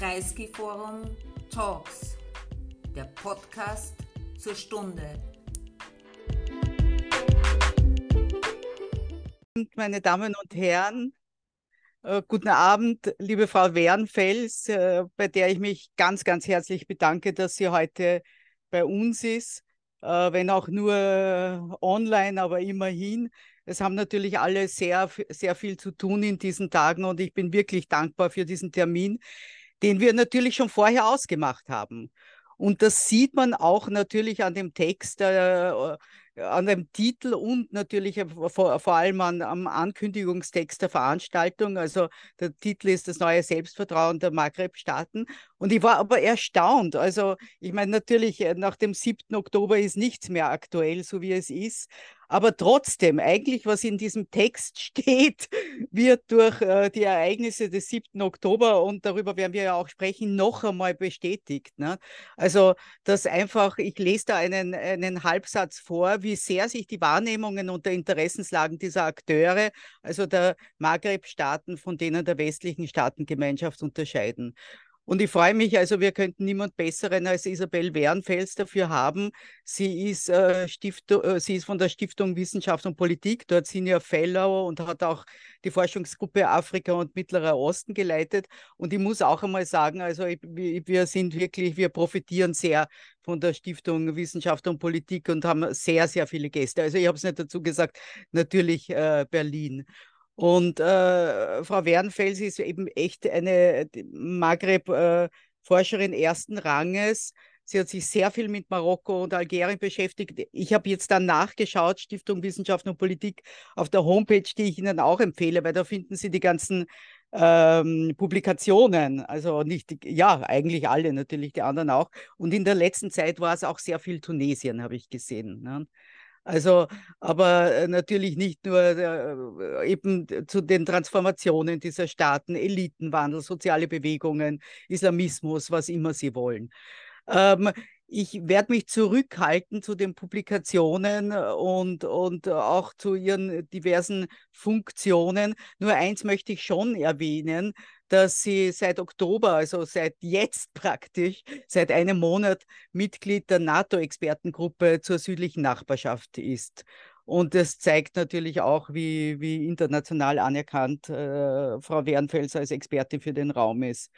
Kreisky Forum Talks, der Podcast zur Stunde. Meine Damen und Herren, äh, guten Abend, liebe Frau Wernfels, äh, bei der ich mich ganz, ganz herzlich bedanke, dass sie heute bei uns ist, äh, wenn auch nur online, aber immerhin. Es haben natürlich alle sehr, sehr viel zu tun in diesen Tagen und ich bin wirklich dankbar für diesen Termin, den wir natürlich schon vorher ausgemacht haben. Und das sieht man auch natürlich an dem Text, äh, an dem Titel und natürlich vor, vor allem an, am Ankündigungstext der Veranstaltung. Also der Titel ist das neue Selbstvertrauen der Maghreb-Staaten. Und ich war aber erstaunt. Also ich meine natürlich, äh, nach dem 7. Oktober ist nichts mehr aktuell, so wie es ist. Aber trotzdem, eigentlich, was in diesem Text steht, wird durch äh, die Ereignisse des 7. Oktober, und darüber werden wir ja auch sprechen, noch einmal bestätigt. Ne? Also, dass einfach, ich lese da einen, einen Halbsatz vor, wie sehr sich die Wahrnehmungen und der Interessenslagen dieser Akteure, also der Maghreb-Staaten, von denen der westlichen Staatengemeinschaft unterscheiden. Und ich freue mich, also wir könnten niemand Besseren als Isabel Wernfels dafür haben. Sie ist, äh, Stiftung, äh, sie ist von der Stiftung Wissenschaft und Politik, dort Senior Fellow und hat auch die Forschungsgruppe Afrika und Mittlerer Osten geleitet. Und ich muss auch einmal sagen, also ich, wir sind wirklich, wir profitieren sehr von der Stiftung Wissenschaft und Politik und haben sehr, sehr viele Gäste. Also ich habe es nicht dazu gesagt, natürlich äh, Berlin. Und äh, Frau Wernfels ist eben echt eine Maghreb-Forscherin äh, ersten Ranges. Sie hat sich sehr viel mit Marokko und Algerien beschäftigt. Ich habe jetzt dann nachgeschaut, Stiftung Wissenschaft und Politik auf der Homepage, die ich Ihnen auch empfehle, weil da finden Sie die ganzen ähm, Publikationen. Also nicht, ja, eigentlich alle natürlich, die anderen auch. Und in der letzten Zeit war es auch sehr viel Tunesien, habe ich gesehen. Ne? Also, aber äh, natürlich nicht nur äh, eben zu den Transformationen dieser Staaten, Elitenwandel, soziale Bewegungen, Islamismus, was immer sie wollen. Ähm, ich werde mich zurückhalten zu den Publikationen und, und auch zu ihren diversen Funktionen. Nur eins möchte ich schon erwähnen, dass sie seit Oktober, also seit jetzt praktisch, seit einem Monat Mitglied der NATO-Expertengruppe zur südlichen Nachbarschaft ist. Und das zeigt natürlich auch, wie, wie international anerkannt äh, Frau Wernfels als Expertin für den Raum ist.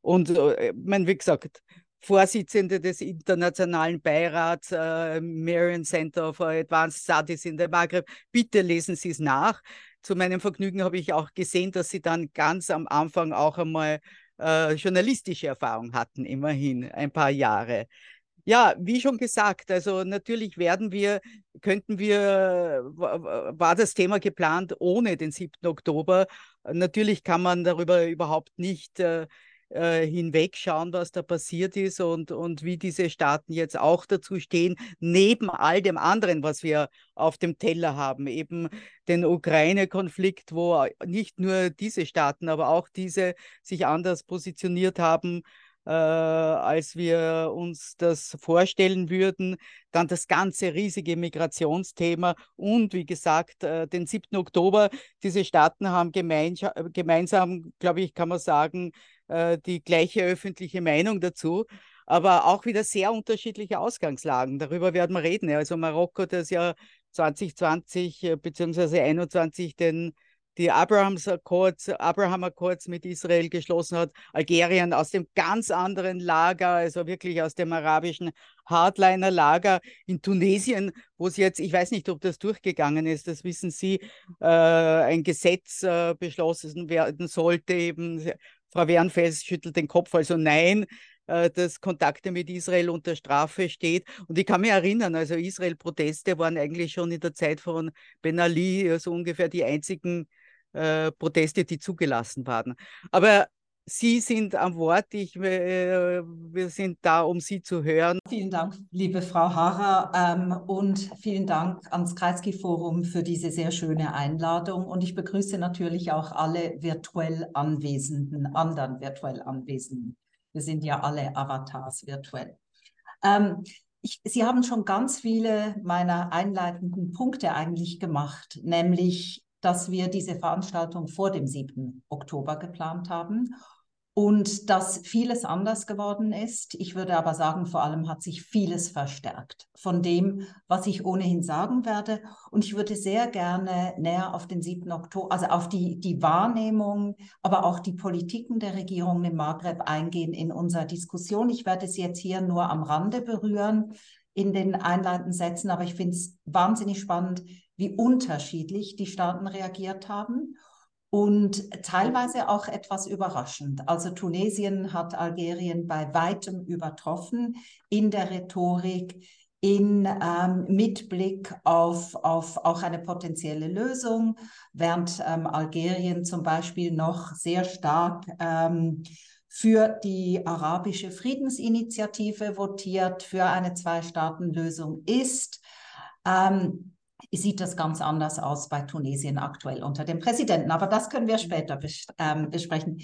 Und äh, mein, wie gesagt, Vorsitzende des internationalen Beirats äh, Marion Center for Advanced Studies in the Maghreb. Bitte lesen Sie es nach. Zu meinem Vergnügen habe ich auch gesehen, dass Sie dann ganz am Anfang auch einmal äh, journalistische Erfahrung hatten, immerhin ein paar Jahre. Ja, wie schon gesagt, also natürlich werden wir, könnten wir, war das Thema geplant ohne den 7. Oktober. Natürlich kann man darüber überhaupt nicht äh, äh, hinwegschauen, was da passiert ist und, und wie diese Staaten jetzt auch dazu stehen, neben all dem anderen, was wir auf dem Teller haben, eben den Ukraine-Konflikt, wo nicht nur diese Staaten, aber auch diese sich anders positioniert haben, äh, als wir uns das vorstellen würden. Dann das ganze riesige Migrationsthema und wie gesagt, äh, den 7. Oktober. Diese Staaten haben gemeinsam, glaube ich, kann man sagen, äh, die gleiche öffentliche Meinung dazu, aber auch wieder sehr unterschiedliche Ausgangslagen. Darüber werden wir reden. Also Marokko, das ja 2020 bzw. 2021 den die Abrahams Accords, Abraham Accords mit Israel geschlossen hat, Algerien aus dem ganz anderen Lager, also wirklich aus dem arabischen Hardliner-Lager in Tunesien, wo es jetzt, ich weiß nicht, ob das durchgegangen ist, das wissen Sie, äh, ein Gesetz äh, beschlossen werden sollte, eben Frau Wernfels schüttelt den Kopf, also nein, äh, dass Kontakte mit Israel unter Strafe steht. Und ich kann mich erinnern, also Israel-Proteste waren eigentlich schon in der Zeit von Ben Ali so also ungefähr die einzigen äh, Proteste, die zugelassen waren. Aber Sie sind am Wort. Ich, äh, wir sind da, um Sie zu hören. Vielen Dank, liebe Frau Harrer, ähm, und vielen Dank ans Kreisky-Forum für diese sehr schöne Einladung. Und ich begrüße natürlich auch alle virtuell Anwesenden, anderen virtuell Anwesenden. Wir sind ja alle Avatars virtuell. Ähm, ich, Sie haben schon ganz viele meiner einleitenden Punkte eigentlich gemacht, nämlich dass wir diese Veranstaltung vor dem 7. Oktober geplant haben und dass vieles anders geworden ist. Ich würde aber sagen, vor allem hat sich vieles verstärkt von dem, was ich ohnehin sagen werde. Und ich würde sehr gerne näher auf den 7. Oktober, also auf die, die Wahrnehmung, aber auch die Politiken der Regierung im Maghreb eingehen in unserer Diskussion. Ich werde es jetzt hier nur am Rande berühren in den einleitenden Sätzen, aber ich finde es wahnsinnig spannend, wie unterschiedlich die Staaten reagiert haben und teilweise auch etwas überraschend. Also Tunesien hat Algerien bei weitem übertroffen in der Rhetorik, in ähm, mit Blick auf, auf auch eine potenzielle Lösung, während ähm, Algerien zum Beispiel noch sehr stark ähm, für die arabische Friedensinitiative votiert, für eine Zwei-Staaten-Lösung ist. Ähm, sieht das ganz anders aus bei Tunesien aktuell unter dem Präsidenten. Aber das können wir mhm. später bes ähm, besprechen.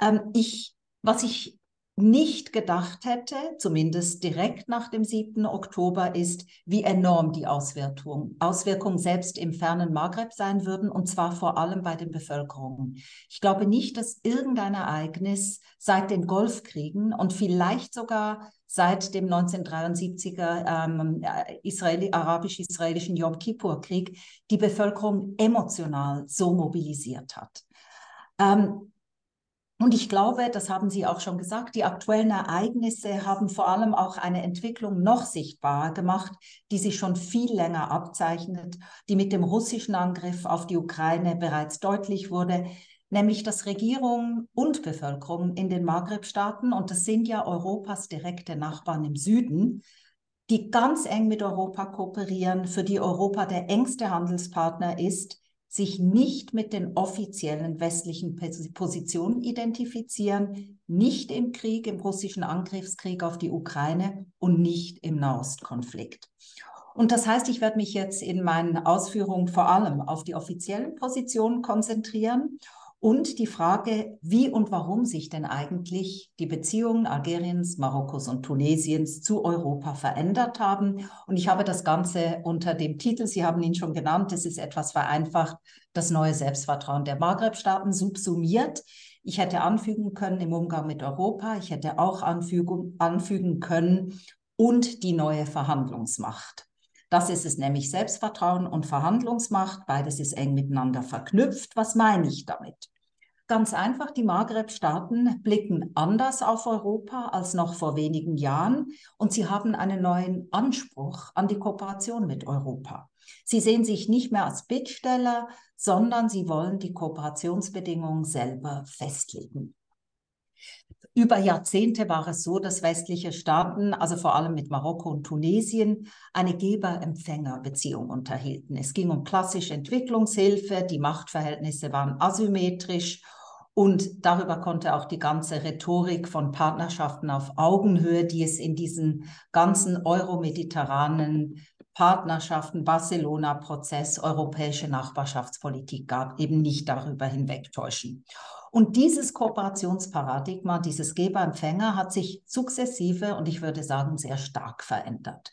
Ähm, ich, was ich nicht gedacht hätte, zumindest direkt nach dem 7. Oktober, ist, wie enorm die Auswirkungen, Auswirkungen selbst im fernen Maghreb sein würden, und zwar vor allem bei den Bevölkerungen. Ich glaube nicht, dass irgendein Ereignis seit den Golfkriegen und vielleicht sogar seit dem 1973er ähm, äh, Israeli, arabisch-israelischen Yom Kippur-Krieg die Bevölkerung emotional so mobilisiert hat. Ähm, und ich glaube, das haben Sie auch schon gesagt, die aktuellen Ereignisse haben vor allem auch eine Entwicklung noch sichtbarer gemacht, die sich schon viel länger abzeichnet, die mit dem russischen Angriff auf die Ukraine bereits deutlich wurde, nämlich dass Regierung und Bevölkerung in den Maghreb-Staaten, und das sind ja Europas direkte Nachbarn im Süden, die ganz eng mit Europa kooperieren, für die Europa der engste Handelspartner ist, sich nicht mit den offiziellen westlichen Positionen identifizieren, nicht im Krieg, im russischen Angriffskrieg auf die Ukraine und nicht im Nahostkonflikt. Und das heißt, ich werde mich jetzt in meinen Ausführungen vor allem auf die offiziellen Positionen konzentrieren und die Frage, wie und warum sich denn eigentlich die Beziehungen Algeriens, Marokkos und Tunesiens zu Europa verändert haben. Und ich habe das Ganze unter dem Titel, Sie haben ihn schon genannt, es ist etwas vereinfacht, das neue Selbstvertrauen der Maghreb-Staaten subsumiert. Ich hätte anfügen können im Umgang mit Europa, ich hätte auch anfügen, anfügen können und die neue Verhandlungsmacht. Das ist es nämlich Selbstvertrauen und Verhandlungsmacht. Beides ist eng miteinander verknüpft. Was meine ich damit? Ganz einfach, die Maghreb-Staaten blicken anders auf Europa als noch vor wenigen Jahren und sie haben einen neuen Anspruch an die Kooperation mit Europa. Sie sehen sich nicht mehr als Bittsteller, sondern sie wollen die Kooperationsbedingungen selber festlegen. Über Jahrzehnte war es so, dass westliche Staaten, also vor allem mit Marokko und Tunesien, eine Geber-Empfänger-Beziehung unterhielten. Es ging um klassische Entwicklungshilfe, die Machtverhältnisse waren asymmetrisch und darüber konnte auch die ganze Rhetorik von Partnerschaften auf Augenhöhe, die es in diesen ganzen euromediterranen Partnerschaften, Barcelona-Prozess, europäische Nachbarschaftspolitik gab, eben nicht darüber hinwegtäuschen. Und dieses Kooperationsparadigma, dieses Geber-Empfänger hat sich sukzessive und ich würde sagen sehr stark verändert.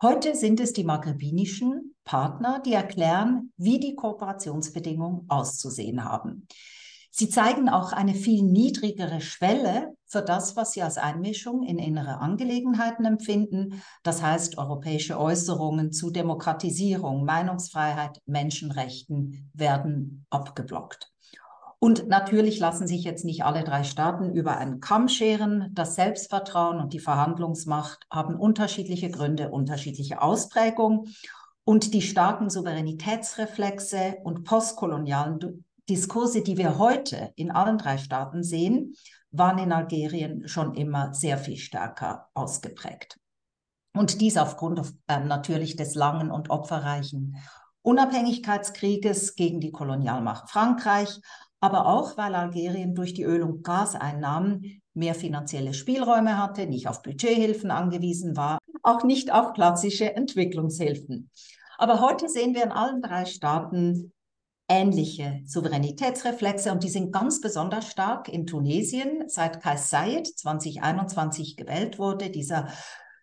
Heute sind es die maghrebinischen Partner, die erklären, wie die Kooperationsbedingungen auszusehen haben. Sie zeigen auch eine viel niedrigere Schwelle für das, was sie als Einmischung in innere Angelegenheiten empfinden. Das heißt, europäische Äußerungen zu Demokratisierung, Meinungsfreiheit, Menschenrechten werden abgeblockt. Und natürlich lassen sich jetzt nicht alle drei Staaten über einen Kamm scheren. Das Selbstvertrauen und die Verhandlungsmacht haben unterschiedliche Gründe, unterschiedliche Ausprägungen. Und die starken Souveränitätsreflexe und postkolonialen Diskurse, die wir heute in allen drei Staaten sehen, waren in Algerien schon immer sehr viel stärker ausgeprägt. Und dies aufgrund äh, natürlich des langen und opferreichen Unabhängigkeitskrieges gegen die Kolonialmacht Frankreich, aber auch weil Algerien durch die Öl- und Gaseinnahmen mehr finanzielle Spielräume hatte, nicht auf Budgethilfen angewiesen war, auch nicht auf klassische Entwicklungshilfen. Aber heute sehen wir in allen drei Staaten ähnliche Souveränitätsreflexe und die sind ganz besonders stark in Tunesien, seit Kais Saied 2021 gewählt wurde, dieser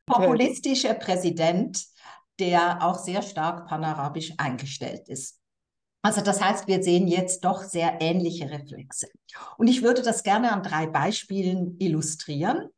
populistische Präsident, der auch sehr stark panarabisch eingestellt ist. Also das heißt, wir sehen jetzt doch sehr ähnliche Reflexe. Und ich würde das gerne an drei Beispielen illustrieren.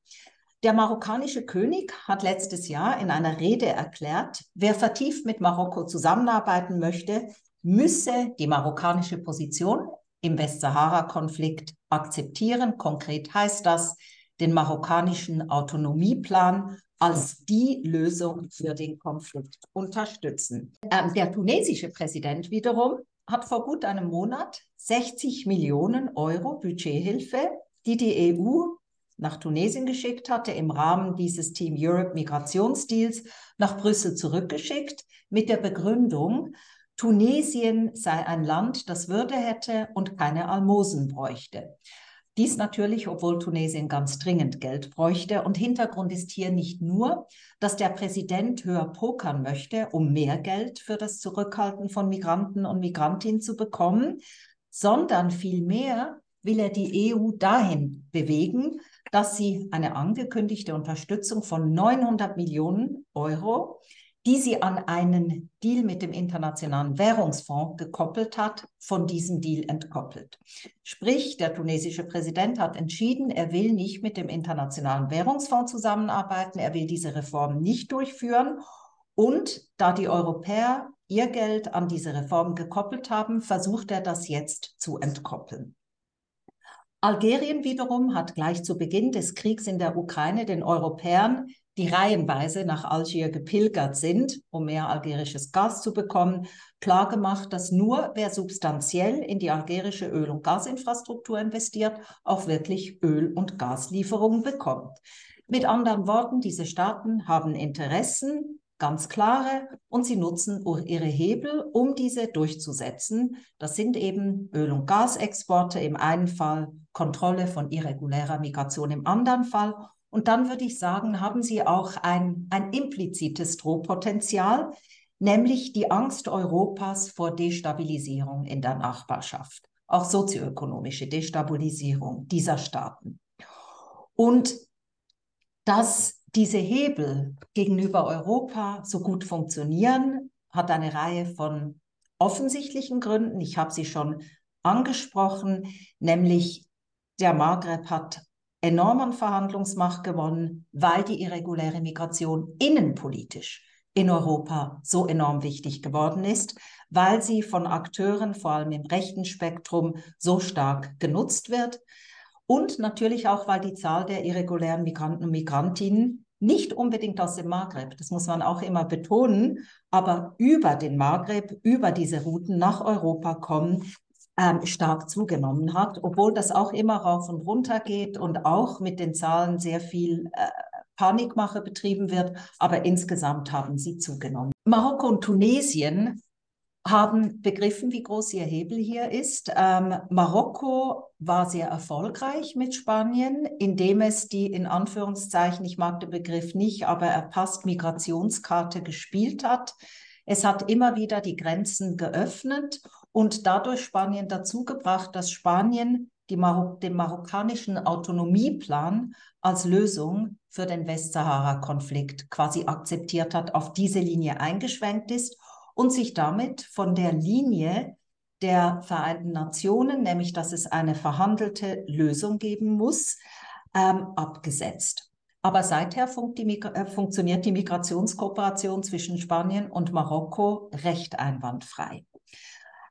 Der marokkanische König hat letztes Jahr in einer Rede erklärt, wer vertieft mit Marokko zusammenarbeiten möchte, müsse die marokkanische Position im Westsahara-Konflikt akzeptieren. Konkret heißt das, den marokkanischen Autonomieplan als die Lösung für den Konflikt unterstützen. Ähm, der tunesische Präsident wiederum hat vor gut einem Monat 60 Millionen Euro Budgethilfe, die die EU nach Tunesien geschickt hatte, im Rahmen dieses Team Europe Migrationsdeals nach Brüssel zurückgeschickt mit der Begründung, Tunesien sei ein Land, das Würde hätte und keine Almosen bräuchte. Dies natürlich, obwohl Tunesien ganz dringend Geld bräuchte. Und Hintergrund ist hier nicht nur, dass der Präsident höher pokern möchte, um mehr Geld für das Zurückhalten von Migranten und Migrantinnen zu bekommen, sondern vielmehr will er die EU dahin bewegen, dass sie eine angekündigte Unterstützung von 900 Millionen Euro, die sie an einen Deal mit dem Internationalen Währungsfonds gekoppelt hat, von diesem Deal entkoppelt. Sprich, der tunesische Präsident hat entschieden, er will nicht mit dem Internationalen Währungsfonds zusammenarbeiten, er will diese Reformen nicht durchführen. Und da die Europäer ihr Geld an diese Reformen gekoppelt haben, versucht er das jetzt zu entkoppeln. Algerien wiederum hat gleich zu Beginn des Kriegs in der Ukraine den Europäern, die reihenweise nach Algier gepilgert sind, um mehr algerisches Gas zu bekommen, klargemacht, dass nur wer substanziell in die algerische Öl- und Gasinfrastruktur investiert, auch wirklich Öl- und Gaslieferungen bekommt. Mit anderen Worten, diese Staaten haben Interessen, ganz klare und sie nutzen ihre Hebel, um diese durchzusetzen. Das sind eben Öl- und Gasexporte im einen Fall, Kontrolle von irregulärer Migration im anderen Fall. Und dann würde ich sagen, haben sie auch ein, ein implizites Drohpotenzial, nämlich die Angst Europas vor Destabilisierung in der Nachbarschaft, auch sozioökonomische Destabilisierung dieser Staaten. Und das diese Hebel gegenüber Europa so gut funktionieren, hat eine Reihe von offensichtlichen Gründen. Ich habe sie schon angesprochen, nämlich der Maghreb hat enorm an Verhandlungsmacht gewonnen, weil die irreguläre Migration innenpolitisch in Europa so enorm wichtig geworden ist, weil sie von Akteuren, vor allem im rechten Spektrum, so stark genutzt wird. Und natürlich auch, weil die Zahl der irregulären Migranten und Migrantinnen nicht unbedingt aus dem Maghreb, das muss man auch immer betonen, aber über den Maghreb, über diese Routen nach Europa kommen, ähm, stark zugenommen hat, obwohl das auch immer rauf und runter geht und auch mit den Zahlen sehr viel äh, Panikmache betrieben wird, aber insgesamt haben sie zugenommen. Marokko und Tunesien haben begriffen, wie groß ihr Hebel hier ist. Ähm, Marokko war sehr erfolgreich mit Spanien, indem es die in Anführungszeichen, ich mag den Begriff nicht, aber er passt, Migrationskarte gespielt hat. Es hat immer wieder die Grenzen geöffnet und dadurch Spanien dazu gebracht, dass Spanien Mar den marokkanischen Autonomieplan als Lösung für den Westsahara-Konflikt quasi akzeptiert hat, auf diese Linie eingeschwenkt ist und sich damit von der Linie der Vereinten Nationen, nämlich dass es eine verhandelte Lösung geben muss, ähm, abgesetzt. Aber seither funkt die äh, funktioniert die Migrationskooperation zwischen Spanien und Marokko recht einwandfrei.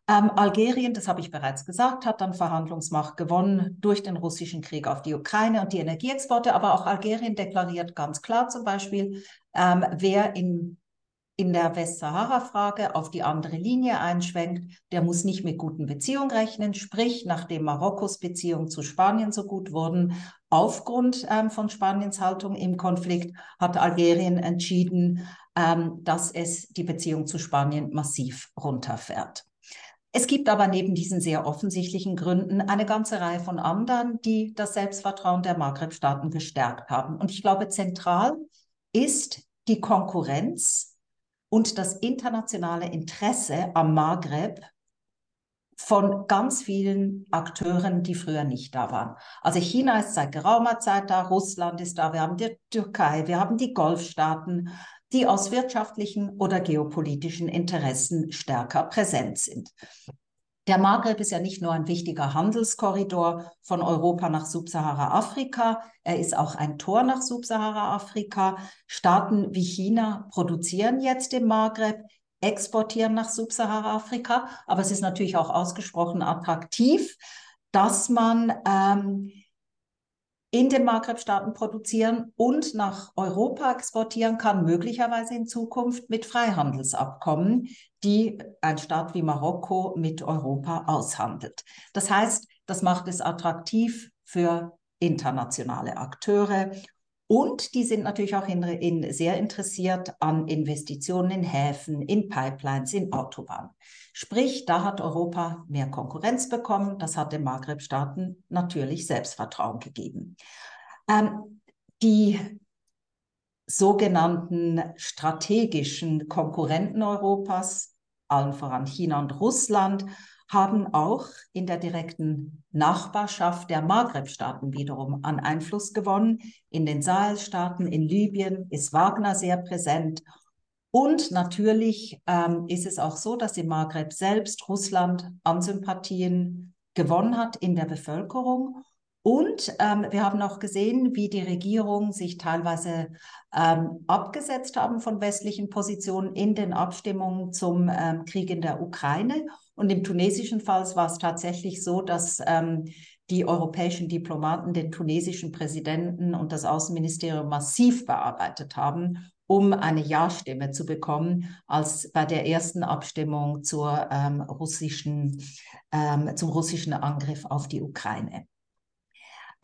Ähm, Algerien, das habe ich bereits gesagt, hat dann Verhandlungsmacht gewonnen durch den russischen Krieg auf die Ukraine und die Energieexporte. Aber auch Algerien deklariert ganz klar zum Beispiel, ähm, wer in in der Westsahara-Frage auf die andere Linie einschwenkt, der muss nicht mit guten Beziehungen rechnen. Sprich, nachdem Marokkos Beziehungen zu Spanien so gut wurden, aufgrund ähm, von Spaniens Haltung im Konflikt, hat Algerien entschieden, ähm, dass es die Beziehung zu Spanien massiv runterfährt. Es gibt aber neben diesen sehr offensichtlichen Gründen eine ganze Reihe von anderen, die das Selbstvertrauen der Maghreb-Staaten gestärkt haben. Und ich glaube, zentral ist die Konkurrenz und das internationale Interesse am Maghreb von ganz vielen Akteuren, die früher nicht da waren. Also China ist seit geraumer Zeit da, Russland ist da, wir haben die Türkei, wir haben die Golfstaaten, die aus wirtschaftlichen oder geopolitischen Interessen stärker präsent sind. Der Maghreb ist ja nicht nur ein wichtiger Handelskorridor von Europa nach Subsahara-Afrika, er ist auch ein Tor nach Subsahara-Afrika. Staaten wie China produzieren jetzt im Maghreb, exportieren nach Subsahara-Afrika, aber es ist natürlich auch ausgesprochen attraktiv, dass man ähm, in den Maghreb-Staaten produzieren und nach Europa exportieren kann, möglicherweise in Zukunft mit Freihandelsabkommen, die ein Staat wie Marokko mit Europa aushandelt. Das heißt, das macht es attraktiv für internationale Akteure und die sind natürlich auch in, in, sehr interessiert an Investitionen in Häfen, in Pipelines, in Autobahnen. Sprich, da hat Europa mehr Konkurrenz bekommen. Das hat den Maghreb-Staaten natürlich Selbstvertrauen gegeben. Ähm, die sogenannten strategischen Konkurrenten Europas, allen voran China und Russland, haben auch in der direkten Nachbarschaft der Maghreb-Staaten wiederum an Einfluss gewonnen. In den Sahelstaaten, in Libyen ist Wagner sehr präsent. Und natürlich ähm, ist es auch so, dass im Maghreb selbst Russland an Sympathien gewonnen hat in der Bevölkerung. Und ähm, wir haben auch gesehen, wie die Regierung sich teilweise ähm, abgesetzt haben von westlichen Positionen in den Abstimmungen zum ähm, Krieg in der Ukraine. Und im tunesischen Fall war es tatsächlich so, dass ähm, die europäischen Diplomaten den tunesischen Präsidenten und das Außenministerium massiv bearbeitet haben, um eine Ja-Stimme zu bekommen, als bei der ersten Abstimmung zur, ähm, russischen, ähm, zum russischen Angriff auf die Ukraine.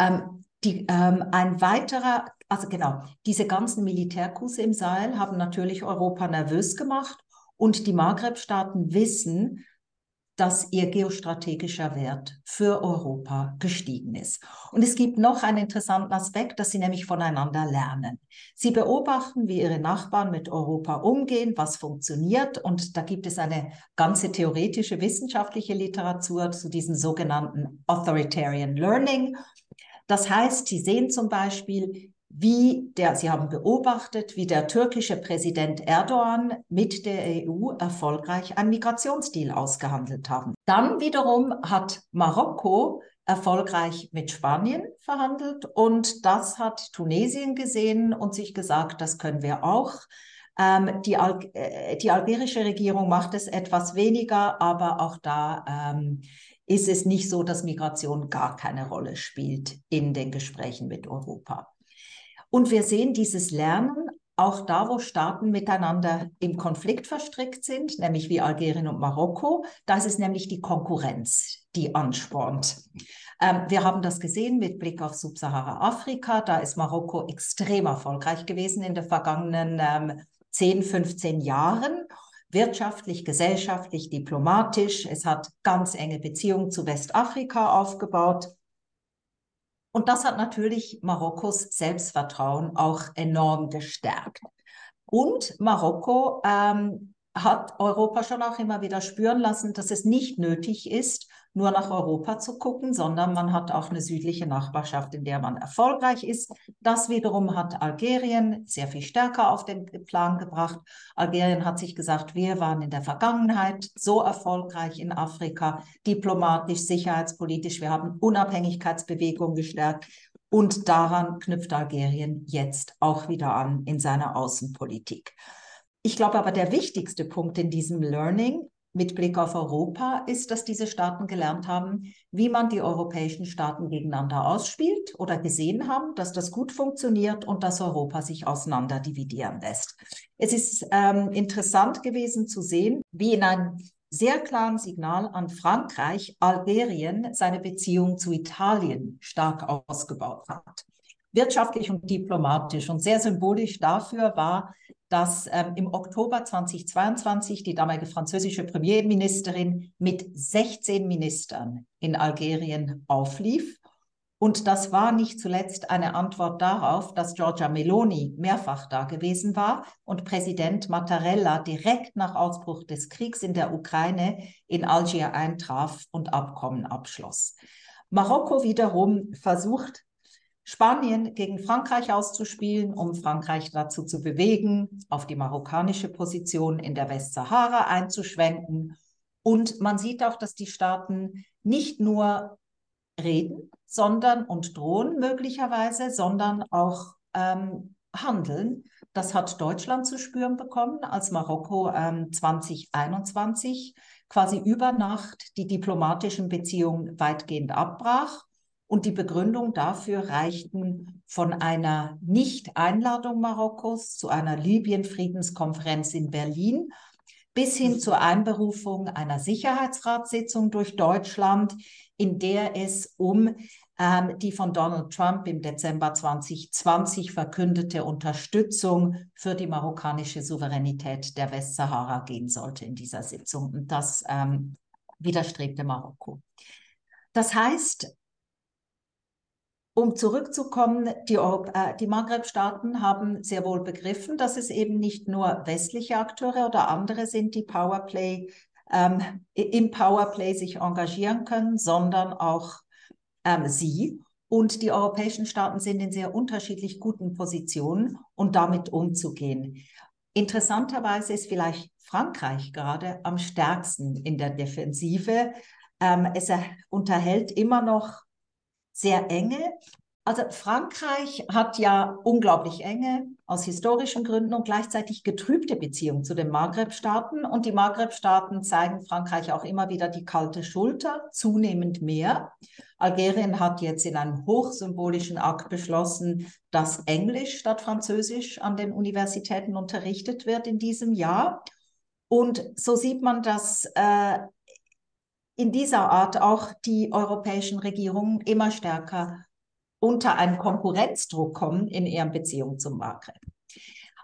Ähm, die, ähm, ein weiterer, also genau, diese ganzen Militärkurse im Sahel haben natürlich Europa nervös gemacht und die Maghreb-Staaten wissen, dass ihr geostrategischer Wert für Europa gestiegen ist. Und es gibt noch einen interessanten Aspekt, dass sie nämlich voneinander lernen. Sie beobachten, wie ihre Nachbarn mit Europa umgehen, was funktioniert. Und da gibt es eine ganze theoretische wissenschaftliche Literatur zu diesem sogenannten Authoritarian Learning. Das heißt, sie sehen zum Beispiel, wie der, Sie haben beobachtet, wie der türkische Präsident Erdogan mit der EU erfolgreich einen Migrationsdeal ausgehandelt haben. Dann wiederum hat Marokko erfolgreich mit Spanien verhandelt und das hat Tunesien gesehen und sich gesagt, das können wir auch. Ähm, die, Al äh, die, algerische Regierung macht es etwas weniger, aber auch da ähm, ist es nicht so, dass Migration gar keine Rolle spielt in den Gesprächen mit Europa. Und wir sehen dieses Lernen auch da, wo Staaten miteinander im Konflikt verstrickt sind, nämlich wie Algerien und Marokko. Da ist nämlich die Konkurrenz, die anspornt. Ähm, wir haben das gesehen mit Blick auf Subsahara-Afrika. Da ist Marokko extrem erfolgreich gewesen in den vergangenen ähm, 10, 15 Jahren. Wirtschaftlich, gesellschaftlich, diplomatisch. Es hat ganz enge Beziehungen zu Westafrika aufgebaut. Und das hat natürlich Marokkos Selbstvertrauen auch enorm gestärkt. Und Marokko ähm, hat Europa schon auch immer wieder spüren lassen, dass es nicht nötig ist, nur nach Europa zu gucken, sondern man hat auch eine südliche Nachbarschaft, in der man erfolgreich ist. Das wiederum hat Algerien sehr viel stärker auf den Plan gebracht. Algerien hat sich gesagt, wir waren in der Vergangenheit so erfolgreich in Afrika, diplomatisch, sicherheitspolitisch. Wir haben Unabhängigkeitsbewegungen gestärkt. Und daran knüpft Algerien jetzt auch wieder an in seiner Außenpolitik. Ich glaube aber, der wichtigste Punkt in diesem Learning mit Blick auf Europa ist, dass diese Staaten gelernt haben, wie man die europäischen Staaten gegeneinander ausspielt oder gesehen haben, dass das gut funktioniert und dass Europa sich auseinander dividieren lässt. Es ist ähm, interessant gewesen zu sehen, wie in einem sehr klaren Signal an Frankreich Algerien seine Beziehung zu Italien stark ausgebaut hat. Wirtschaftlich und diplomatisch. Und sehr symbolisch dafür war dass ähm, im Oktober 2022 die damalige französische Premierministerin mit 16 Ministern in Algerien auflief. Und das war nicht zuletzt eine Antwort darauf, dass Giorgia Meloni mehrfach da gewesen war und Präsident Mattarella direkt nach Ausbruch des Kriegs in der Ukraine in Algier eintraf und Abkommen abschloss. Marokko wiederum versucht Spanien gegen Frankreich auszuspielen, um Frankreich dazu zu bewegen, auf die marokkanische Position in der Westsahara einzuschwenken. Und man sieht auch, dass die Staaten nicht nur reden, sondern und drohen möglicherweise, sondern auch ähm, handeln. Das hat Deutschland zu spüren bekommen, als Marokko ähm, 2021 quasi über Nacht die diplomatischen Beziehungen weitgehend abbrach. Und die Begründung dafür reichten von einer Nicht-Einladung Marokkos zu einer Libyen-Friedenskonferenz in Berlin bis hin zur Einberufung einer Sicherheitsratssitzung durch Deutschland, in der es um ähm, die von Donald Trump im Dezember 2020 verkündete Unterstützung für die marokkanische Souveränität der Westsahara gehen sollte in dieser Sitzung. Und das ähm, widerstrebte Marokko. Das heißt, um zurückzukommen, die, äh, die Maghreb-Staaten haben sehr wohl begriffen, dass es eben nicht nur westliche Akteure oder andere sind, die Powerplay ähm, im Powerplay sich engagieren können, sondern auch ähm, sie. Und die europäischen Staaten sind in sehr unterschiedlich guten Positionen und damit umzugehen. Interessanterweise ist vielleicht Frankreich gerade am stärksten in der Defensive. Ähm, es unterhält immer noch sehr enge also Frankreich hat ja unglaublich enge, aus historischen Gründen und gleichzeitig getrübte Beziehungen zu den Maghreb-Staaten. Und die Maghreb-Staaten zeigen Frankreich auch immer wieder die kalte Schulter, zunehmend mehr. Algerien hat jetzt in einem hochsymbolischen Akt beschlossen, dass Englisch statt Französisch an den Universitäten unterrichtet wird in diesem Jahr. Und so sieht man, dass äh, in dieser Art auch die europäischen Regierungen immer stärker unter einen Konkurrenzdruck kommen in ihren Beziehungen zum Maghreb.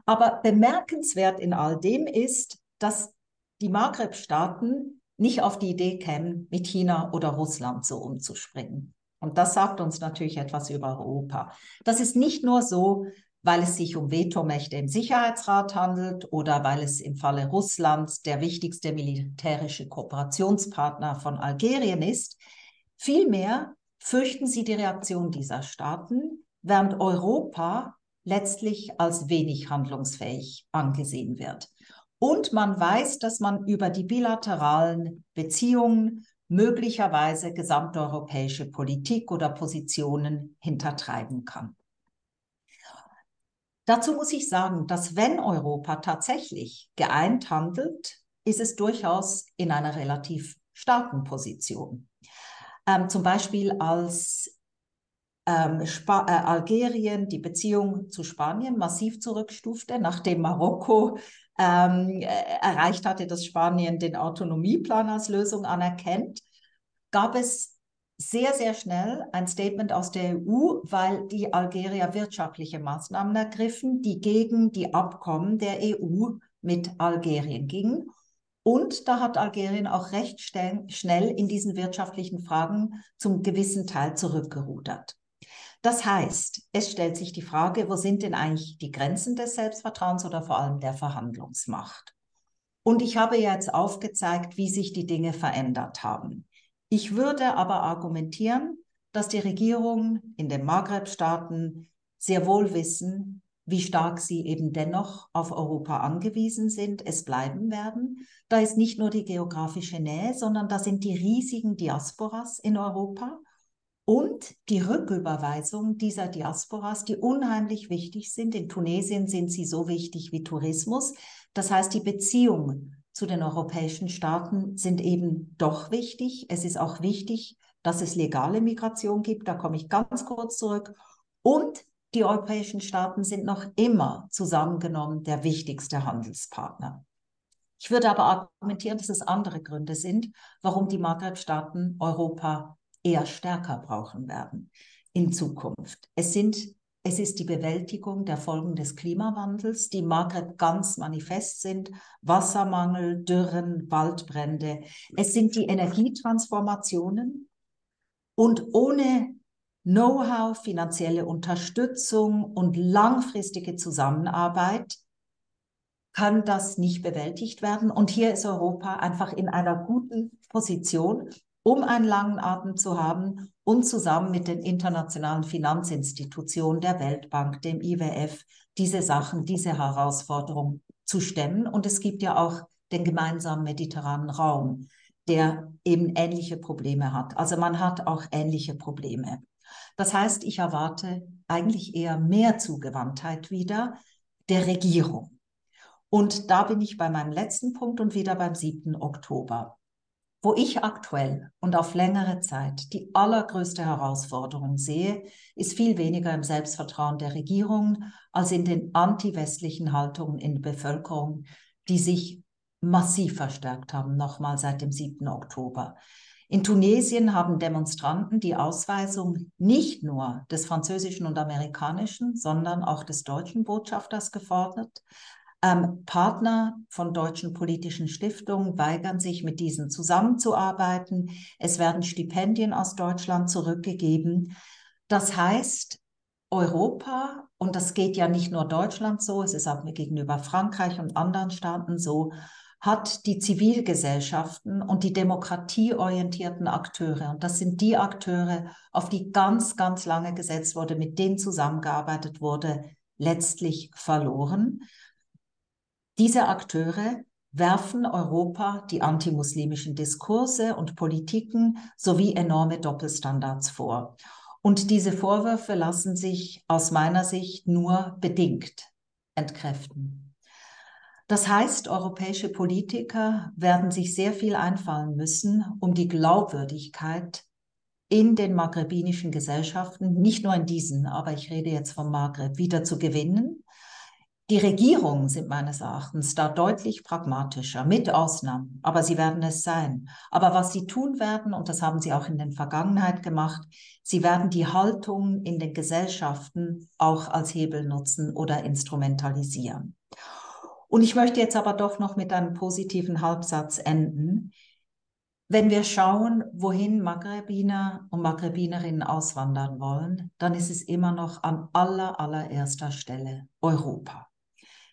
Aber bemerkenswert in all dem ist, dass die Maghreb-Staaten nicht auf die Idee kämen, mit China oder Russland so umzuspringen. Und das sagt uns natürlich etwas über Europa. Das ist nicht nur so, weil es sich um Vetomächte im Sicherheitsrat handelt oder weil es im Falle Russlands der wichtigste militärische Kooperationspartner von Algerien ist. Vielmehr fürchten sie die Reaktion dieser Staaten, während Europa letztlich als wenig handlungsfähig angesehen wird. Und man weiß, dass man über die bilateralen Beziehungen möglicherweise gesamteuropäische Politik oder Positionen hintertreiben kann. Dazu muss ich sagen, dass wenn Europa tatsächlich geeint handelt, ist es durchaus in einer relativ starken Position. Ähm, zum Beispiel als ähm, äh, Algerien die Beziehung zu Spanien massiv zurückstufte, nachdem Marokko ähm, äh, erreicht hatte, dass Spanien den Autonomieplan als Lösung anerkennt, gab es sehr, sehr schnell ein Statement aus der EU, weil die Algerier wirtschaftliche Maßnahmen ergriffen, die gegen die Abkommen der EU mit Algerien gingen. Und da hat Algerien auch recht schnell in diesen wirtschaftlichen Fragen zum gewissen Teil zurückgerudert. Das heißt, es stellt sich die Frage, wo sind denn eigentlich die Grenzen des Selbstvertrauens oder vor allem der Verhandlungsmacht? Und ich habe jetzt aufgezeigt, wie sich die Dinge verändert haben. Ich würde aber argumentieren, dass die Regierungen in den Maghreb-Staaten sehr wohl wissen, wie stark sie eben dennoch auf Europa angewiesen sind, es bleiben werden. Da ist nicht nur die geografische Nähe, sondern da sind die riesigen Diasporas in Europa und die Rücküberweisung dieser Diasporas, die unheimlich wichtig sind. In Tunesien sind sie so wichtig wie Tourismus. Das heißt, die Beziehungen zu den europäischen Staaten sind eben doch wichtig. Es ist auch wichtig, dass es legale Migration gibt. Da komme ich ganz kurz zurück. Und die europäischen Staaten sind noch immer zusammengenommen der wichtigste Handelspartner. Ich würde aber argumentieren, dass es andere Gründe sind, warum die Maghreb-Staaten Europa eher stärker brauchen werden in Zukunft. Es sind es ist die Bewältigung der Folgen des Klimawandels, die Maghreb ganz manifest sind. Wassermangel, Dürren, Waldbrände. Es sind die Energietransformationen. Und ohne Know-how, finanzielle Unterstützung und langfristige Zusammenarbeit kann das nicht bewältigt werden. Und hier ist Europa einfach in einer guten Position, um einen langen Atem zu haben und zusammen mit den internationalen Finanzinstitutionen, der Weltbank, dem IWF, diese Sachen, diese Herausforderung zu stemmen. Und es gibt ja auch den gemeinsamen mediterranen Raum, der eben ähnliche Probleme hat. Also man hat auch ähnliche Probleme. Das heißt, ich erwarte eigentlich eher mehr Zugewandtheit wieder der Regierung. Und da bin ich bei meinem letzten Punkt und wieder beim 7. Oktober. Wo ich aktuell und auf längere Zeit die allergrößte Herausforderung sehe, ist viel weniger im Selbstvertrauen der Regierung als in den anti-westlichen Haltungen in der Bevölkerung, die sich massiv verstärkt haben, nochmal seit dem 7. Oktober. In Tunesien haben Demonstranten die Ausweisung nicht nur des französischen und amerikanischen, sondern auch des deutschen Botschafters gefordert. Ähm, Partner von deutschen politischen Stiftungen weigern sich, mit diesen zusammenzuarbeiten. Es werden Stipendien aus Deutschland zurückgegeben. Das heißt, Europa, und das geht ja nicht nur Deutschland so, es ist auch gegenüber Frankreich und anderen Staaten so, hat die Zivilgesellschaften und die demokratieorientierten Akteure, und das sind die Akteure, auf die ganz, ganz lange gesetzt wurde, mit denen zusammengearbeitet wurde, letztlich verloren. Diese Akteure werfen Europa die antimuslimischen Diskurse und Politiken sowie enorme Doppelstandards vor. Und diese Vorwürfe lassen sich aus meiner Sicht nur bedingt entkräften. Das heißt, europäische Politiker werden sich sehr viel einfallen müssen, um die Glaubwürdigkeit in den maghrebinischen Gesellschaften, nicht nur in diesen, aber ich rede jetzt vom Maghreb, wieder zu gewinnen die Regierungen sind meines Erachtens da deutlich pragmatischer, mit Ausnahmen, aber sie werden es sein. Aber was sie tun werden, und das haben sie auch in der Vergangenheit gemacht, sie werden die Haltung in den Gesellschaften auch als Hebel nutzen oder instrumentalisieren. Und ich möchte jetzt aber doch noch mit einem positiven Halbsatz enden. Wenn wir schauen, wohin Maghrebiner und Maghrebinerinnen auswandern wollen, dann ist es immer noch an aller, allererster Stelle Europa.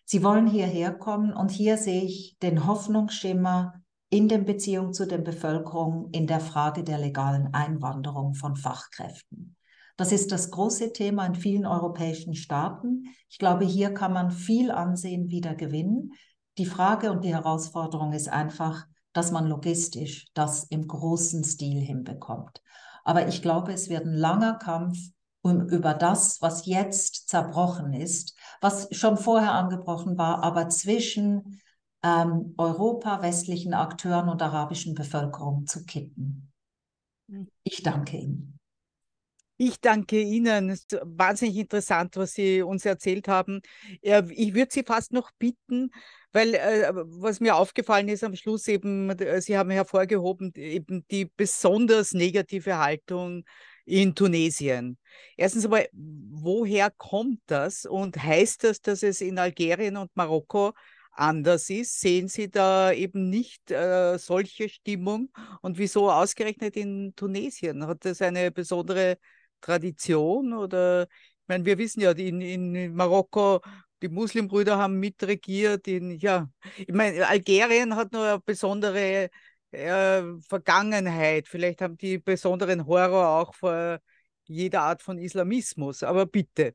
Sie wollen hierher kommen und hier sehe ich den Hoffnungsschimmer in der Beziehung zu der Bevölkerung in der Frage der legalen Einwanderung von Fachkräften. Das ist das große Thema in vielen europäischen Staaten. Ich glaube, hier kann man viel Ansehen wieder gewinnen. Die Frage und die Herausforderung ist einfach, dass man logistisch das im großen Stil hinbekommt. Aber ich glaube, es wird ein langer Kampf um über das, was jetzt zerbrochen ist, was schon vorher angebrochen war, aber zwischen ähm, Europa, westlichen Akteuren und arabischen Bevölkerung zu kippen. Hm. Ich danke Ihnen. Ich danke Ihnen. Es ist wahnsinnig interessant, was Sie uns erzählt haben. Ich würde Sie fast noch bitten, weil äh, was mir aufgefallen ist am Schluss eben, äh, Sie haben hervorgehoben, eben die besonders negative Haltung in Tunesien. Erstens einmal, woher kommt das und heißt das, dass es in Algerien und Marokko anders ist? Sehen Sie da eben nicht äh, solche Stimmung? Und wieso ausgerechnet in Tunesien? Hat das eine besondere Tradition? Oder ich meine, wir wissen ja, in, in Marokko, die Muslimbrüder haben mitregiert. In, ja, ich meine, Algerien hat nur eine besondere äh, Vergangenheit. Vielleicht haben die besonderen Horror auch vor jeder Art von Islamismus. Aber bitte.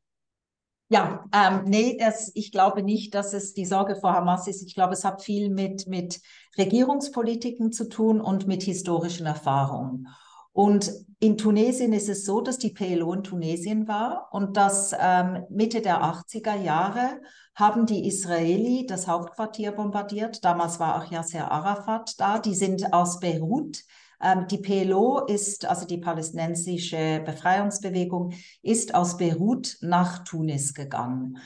Ja, ähm, nee, das, ich glaube nicht, dass es die Sorge vor Hamas ist. Ich glaube, es hat viel mit, mit Regierungspolitiken zu tun und mit historischen Erfahrungen. Und in Tunesien ist es so, dass die PLO in Tunesien war und dass ähm, Mitte der 80er Jahre haben die Israeli das Hauptquartier bombardiert. Damals war auch Yasser Arafat da. Die sind aus Beirut. Ähm, die PLO ist, also die palästinensische Befreiungsbewegung, ist aus Beirut nach Tunis gegangen.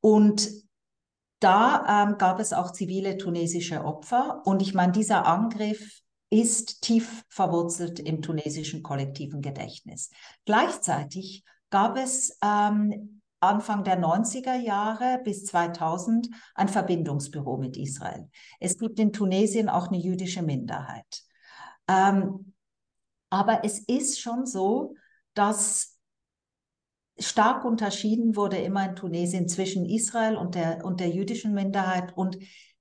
Und da ähm, gab es auch zivile tunesische Opfer. Und ich meine, dieser Angriff ist tief verwurzelt im tunesischen kollektiven Gedächtnis. Gleichzeitig gab es ähm, Anfang der 90er Jahre bis 2000 ein Verbindungsbüro mit Israel. Es gibt in Tunesien auch eine jüdische Minderheit. Ähm, aber es ist schon so, dass stark unterschieden wurde immer in Tunesien zwischen Israel und der, und der jüdischen Minderheit. Und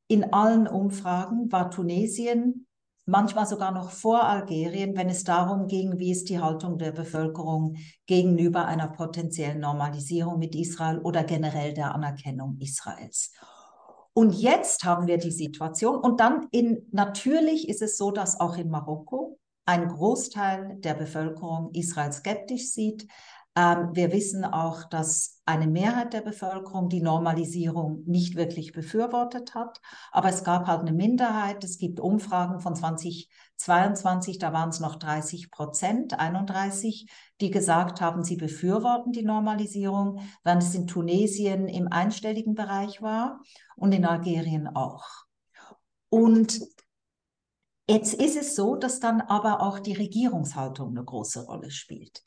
in allen Umfragen war Tunesien manchmal sogar noch vor Algerien, wenn es darum ging, wie ist die Haltung der Bevölkerung gegenüber einer potenziellen Normalisierung mit Israel oder generell der Anerkennung Israels. Und jetzt haben wir die Situation und dann in, natürlich ist es so, dass auch in Marokko ein Großteil der Bevölkerung Israel skeptisch sieht. Ähm, wir wissen auch, dass eine Mehrheit der Bevölkerung die Normalisierung nicht wirklich befürwortet hat. Aber es gab halt eine Minderheit. Es gibt Umfragen von 2022, da waren es noch 30 Prozent, 31, die gesagt haben, sie befürworten die Normalisierung, während es in Tunesien im einstelligen Bereich war und in Algerien auch. Und Jetzt ist es so, dass dann aber auch die Regierungshaltung eine große Rolle spielt.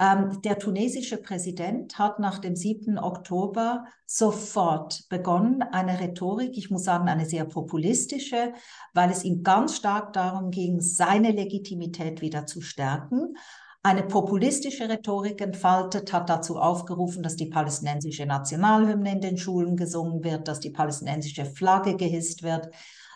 Ähm, der tunesische Präsident hat nach dem 7. Oktober sofort begonnen, eine Rhetorik, ich muss sagen, eine sehr populistische, weil es ihm ganz stark darum ging, seine Legitimität wieder zu stärken. Eine populistische Rhetorik entfaltet, hat dazu aufgerufen, dass die palästinensische Nationalhymne in den Schulen gesungen wird, dass die palästinensische Flagge gehisst wird.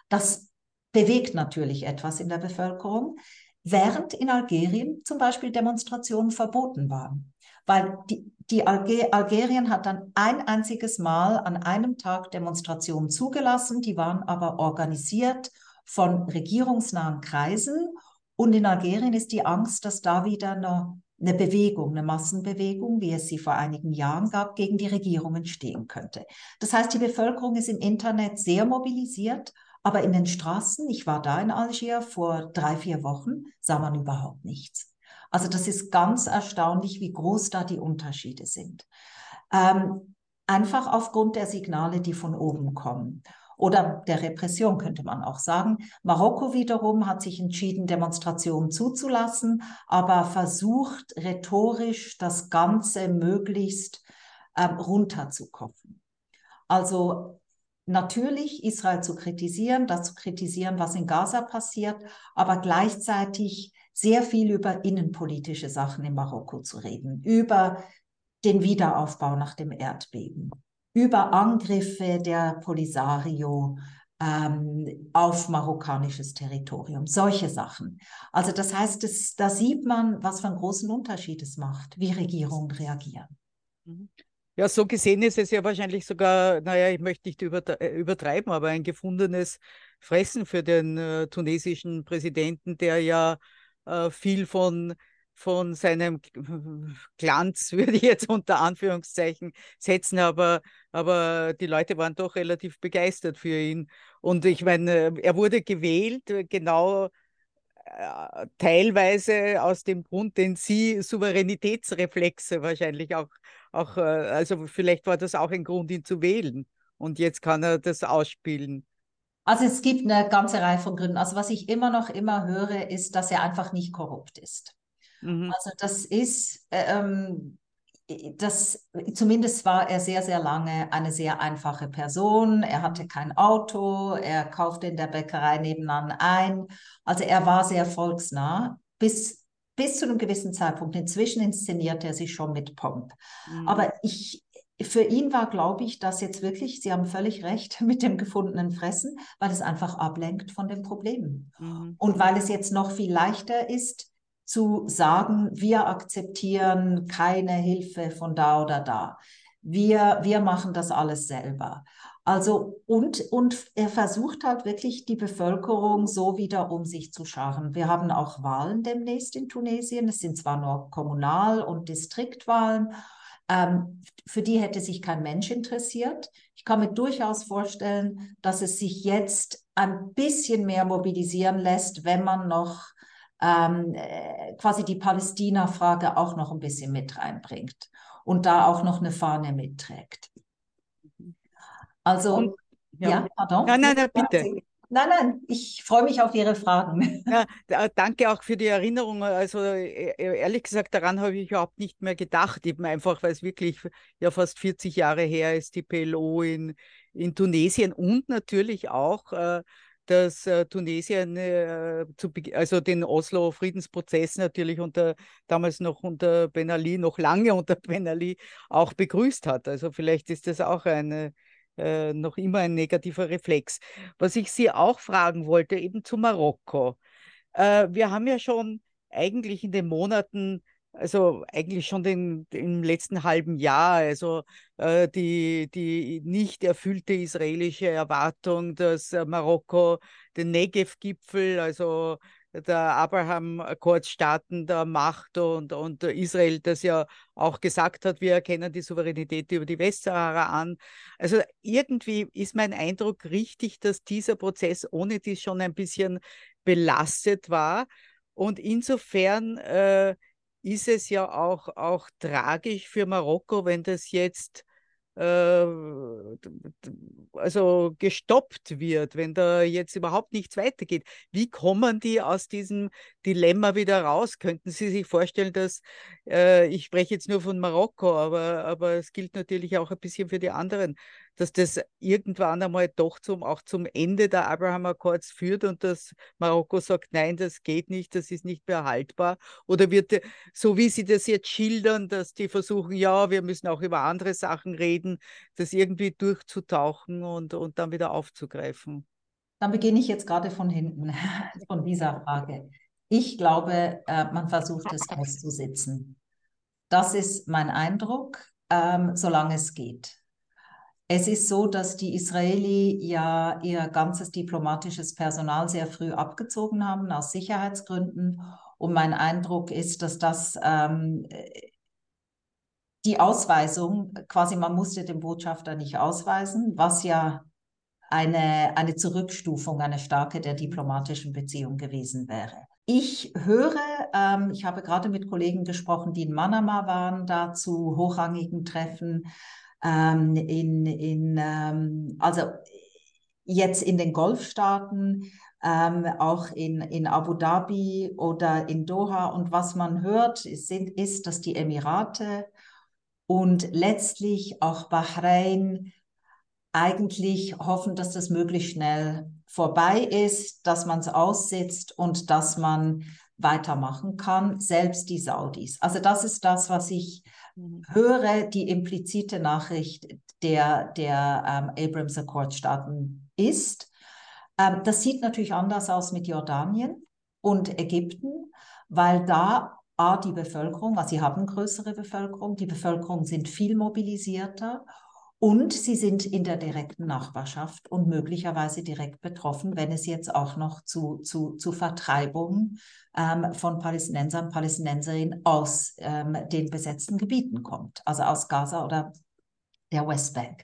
Das bewegt natürlich etwas in der Bevölkerung während in Algerien zum Beispiel Demonstrationen verboten waren. Weil die, die Alger Algerien hat dann ein einziges Mal an einem Tag Demonstrationen zugelassen, die waren aber organisiert von regierungsnahen Kreisen. Und in Algerien ist die Angst, dass da wieder eine, eine Bewegung, eine Massenbewegung, wie es sie vor einigen Jahren gab, gegen die Regierung entstehen könnte. Das heißt, die Bevölkerung ist im Internet sehr mobilisiert aber in den Straßen, ich war da in Algier vor drei, vier Wochen, sah man überhaupt nichts. Also das ist ganz erstaunlich, wie groß da die Unterschiede sind. Ähm, einfach aufgrund der Signale, die von oben kommen. Oder der Repression könnte man auch sagen. Marokko wiederum hat sich entschieden, Demonstrationen zuzulassen, aber versucht rhetorisch das Ganze möglichst ähm, runterzukochen. Also natürlich Israel zu kritisieren, das zu kritisieren, was in Gaza passiert, aber gleichzeitig sehr viel über innenpolitische Sachen in Marokko zu reden, über den Wiederaufbau nach dem Erdbeben, über Angriffe der Polisario ähm, auf marokkanisches Territorium, solche Sachen. Also das heißt, das, da sieht man, was für einen großen Unterschied es macht, wie Regierungen reagieren. Mhm. Ja, so gesehen ist es ja wahrscheinlich sogar, naja, ich möchte nicht äh, übertreiben, aber ein gefundenes Fressen für den äh, tunesischen Präsidenten, der ja äh, viel von, von seinem Glanz, würde ich jetzt unter Anführungszeichen setzen, aber, aber die Leute waren doch relativ begeistert für ihn. Und ich meine, er wurde gewählt, äh, genau äh, teilweise aus dem Grund, den Sie Souveränitätsreflexe wahrscheinlich auch, auch, äh, also vielleicht war das auch ein Grund, ihn zu wählen. Und jetzt kann er das ausspielen. Also es gibt eine ganze Reihe von Gründen. Also was ich immer noch immer höre, ist, dass er einfach nicht korrupt ist. Mhm. Also das ist, äh, ähm, das, zumindest war er sehr, sehr lange eine sehr einfache Person. Er hatte kein Auto, er kaufte in der Bäckerei nebenan ein. Also er war sehr volksnah bis, bis zu einem gewissen Zeitpunkt. Inzwischen inszeniert er sich schon mit Pomp. Mhm. Aber ich, für ihn war, glaube ich, dass jetzt wirklich, Sie haben völlig recht mit dem gefundenen Fressen, weil es einfach ablenkt von den Problemen. Mhm. Und weil es jetzt noch viel leichter ist, zu sagen, wir akzeptieren keine Hilfe von da oder da. Wir, wir machen das alles selber. Also, und, und er versucht halt wirklich die Bevölkerung so wieder um sich zu scharen. Wir haben auch Wahlen demnächst in Tunesien. Es sind zwar nur Kommunal- und Distriktwahlen. Ähm, für die hätte sich kein Mensch interessiert. Ich kann mir durchaus vorstellen, dass es sich jetzt ein bisschen mehr mobilisieren lässt, wenn man noch ähm, äh, quasi die Palästina-Frage auch noch ein bisschen mit reinbringt und da auch noch eine Fahne mitträgt. Also, und, ja. ja, pardon. Nein, nein, nein, bitte. Nein, nein, ich freue mich auf Ihre Fragen. Ja, danke auch für die Erinnerung. Also e, e, ehrlich gesagt, daran habe ich überhaupt nicht mehr gedacht, eben einfach, weil es wirklich ja fast 40 Jahre her ist, die PLO in, in Tunesien und natürlich auch äh, dass äh, Tunesien äh, zu, also den Oslo-Friedensprozess natürlich unter damals noch unter Ben Ali, noch lange unter Ben Ali auch begrüßt hat. Also vielleicht ist das auch eine, äh, noch immer ein negativer Reflex. Was ich Sie auch fragen wollte, eben zu Marokko. Äh, wir haben ja schon eigentlich in den Monaten also eigentlich schon den, im letzten halben Jahr, also äh, die, die nicht erfüllte israelische Erwartung, dass äh, Marokko den Negev-Gipfel, also der Abraham-Akkordstaaten der Macht und, und Israel das ja auch gesagt hat, wir erkennen die Souveränität über die Westsahara an. Also irgendwie ist mein Eindruck richtig, dass dieser Prozess ohne dies schon ein bisschen belastet war. Und insofern äh, ist es ja auch, auch tragisch für Marokko, wenn das jetzt äh, also gestoppt wird, wenn da jetzt überhaupt nichts weitergeht. Wie kommen die aus diesem Dilemma wieder raus? Könnten Sie sich vorstellen, dass, äh, ich spreche jetzt nur von Marokko, aber, aber es gilt natürlich auch ein bisschen für die anderen, dass das irgendwann einmal doch zum, auch zum Ende der Abraham Accords führt und dass Marokko sagt, nein, das geht nicht, das ist nicht mehr haltbar? Oder wird, so wie Sie das jetzt schildern, dass die versuchen, ja, wir müssen auch über andere Sachen reden, das irgendwie durchzutauchen und, und dann wieder aufzugreifen? Dann beginne ich jetzt gerade von hinten, von dieser Frage. Ich glaube, äh, man versucht es auszusitzen. Das ist mein Eindruck, ähm, solange es geht. Es ist so, dass die Israeli ja ihr ganzes diplomatisches Personal sehr früh abgezogen haben aus Sicherheitsgründen. Und mein Eindruck ist, dass das ähm, die Ausweisung, quasi man musste den Botschafter nicht ausweisen, was ja eine, eine Zurückstufung, eine starke der diplomatischen Beziehung gewesen wäre. Ich höre, ähm, ich habe gerade mit Kollegen gesprochen, die in Manama waren, da zu hochrangigen Treffen ähm, in, in ähm, also jetzt in den Golfstaaten, ähm, auch in, in Abu Dhabi oder in Doha. Und was man hört, ist, ist, dass die Emirate und letztlich auch Bahrain eigentlich hoffen, dass das möglichst schnell vorbei ist, dass man es aussitzt und dass man weitermachen kann, selbst die Saudis. Also das ist das, was ich Mhm. höre die implizite Nachricht der, der ähm, Abrams Accord Staaten ist. Ähm, das sieht natürlich anders aus mit Jordanien und Ägypten, weil da A, die Bevölkerung, also sie haben größere Bevölkerung, die Bevölkerung sind viel mobilisierter und sie sind in der direkten Nachbarschaft und möglicherweise direkt betroffen, wenn es jetzt auch noch zu, zu, zu Vertreibungen ähm, von Palästinensern und Palästinenserinnen aus ähm, den besetzten Gebieten kommt, also aus Gaza oder der Westbank.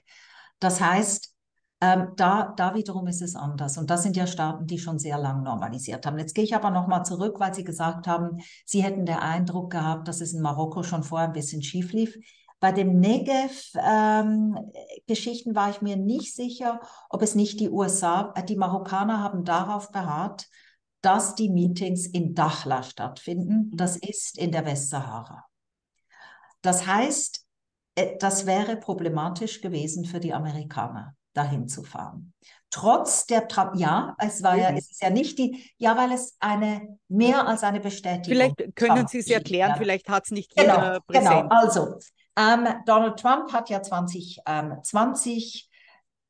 Das heißt, ähm, da, da wiederum ist es anders. Und das sind ja Staaten, die schon sehr lang normalisiert haben. Jetzt gehe ich aber nochmal zurück, weil Sie gesagt haben, Sie hätten den Eindruck gehabt, dass es in Marokko schon vorher ein bisschen schief lief. Bei den Negev-Geschichten ähm, war ich mir nicht sicher, ob es nicht die USA, äh, die Marokkaner haben darauf beharrt, dass die Meetings in Dachla stattfinden. Mhm. Das ist in der Westsahara. Das heißt, äh, das wäre problematisch gewesen für die Amerikaner, dahin zu fahren. Trotz der, Tra ja, es war ja, es ist ja nicht die, ja, weil es eine, mehr als eine Bestätigung Vielleicht können Sie es erklären, vielleicht hat es nicht jeder genau, präsent. Genau, also, ähm, Donald Trump hat ja 2020 ähm,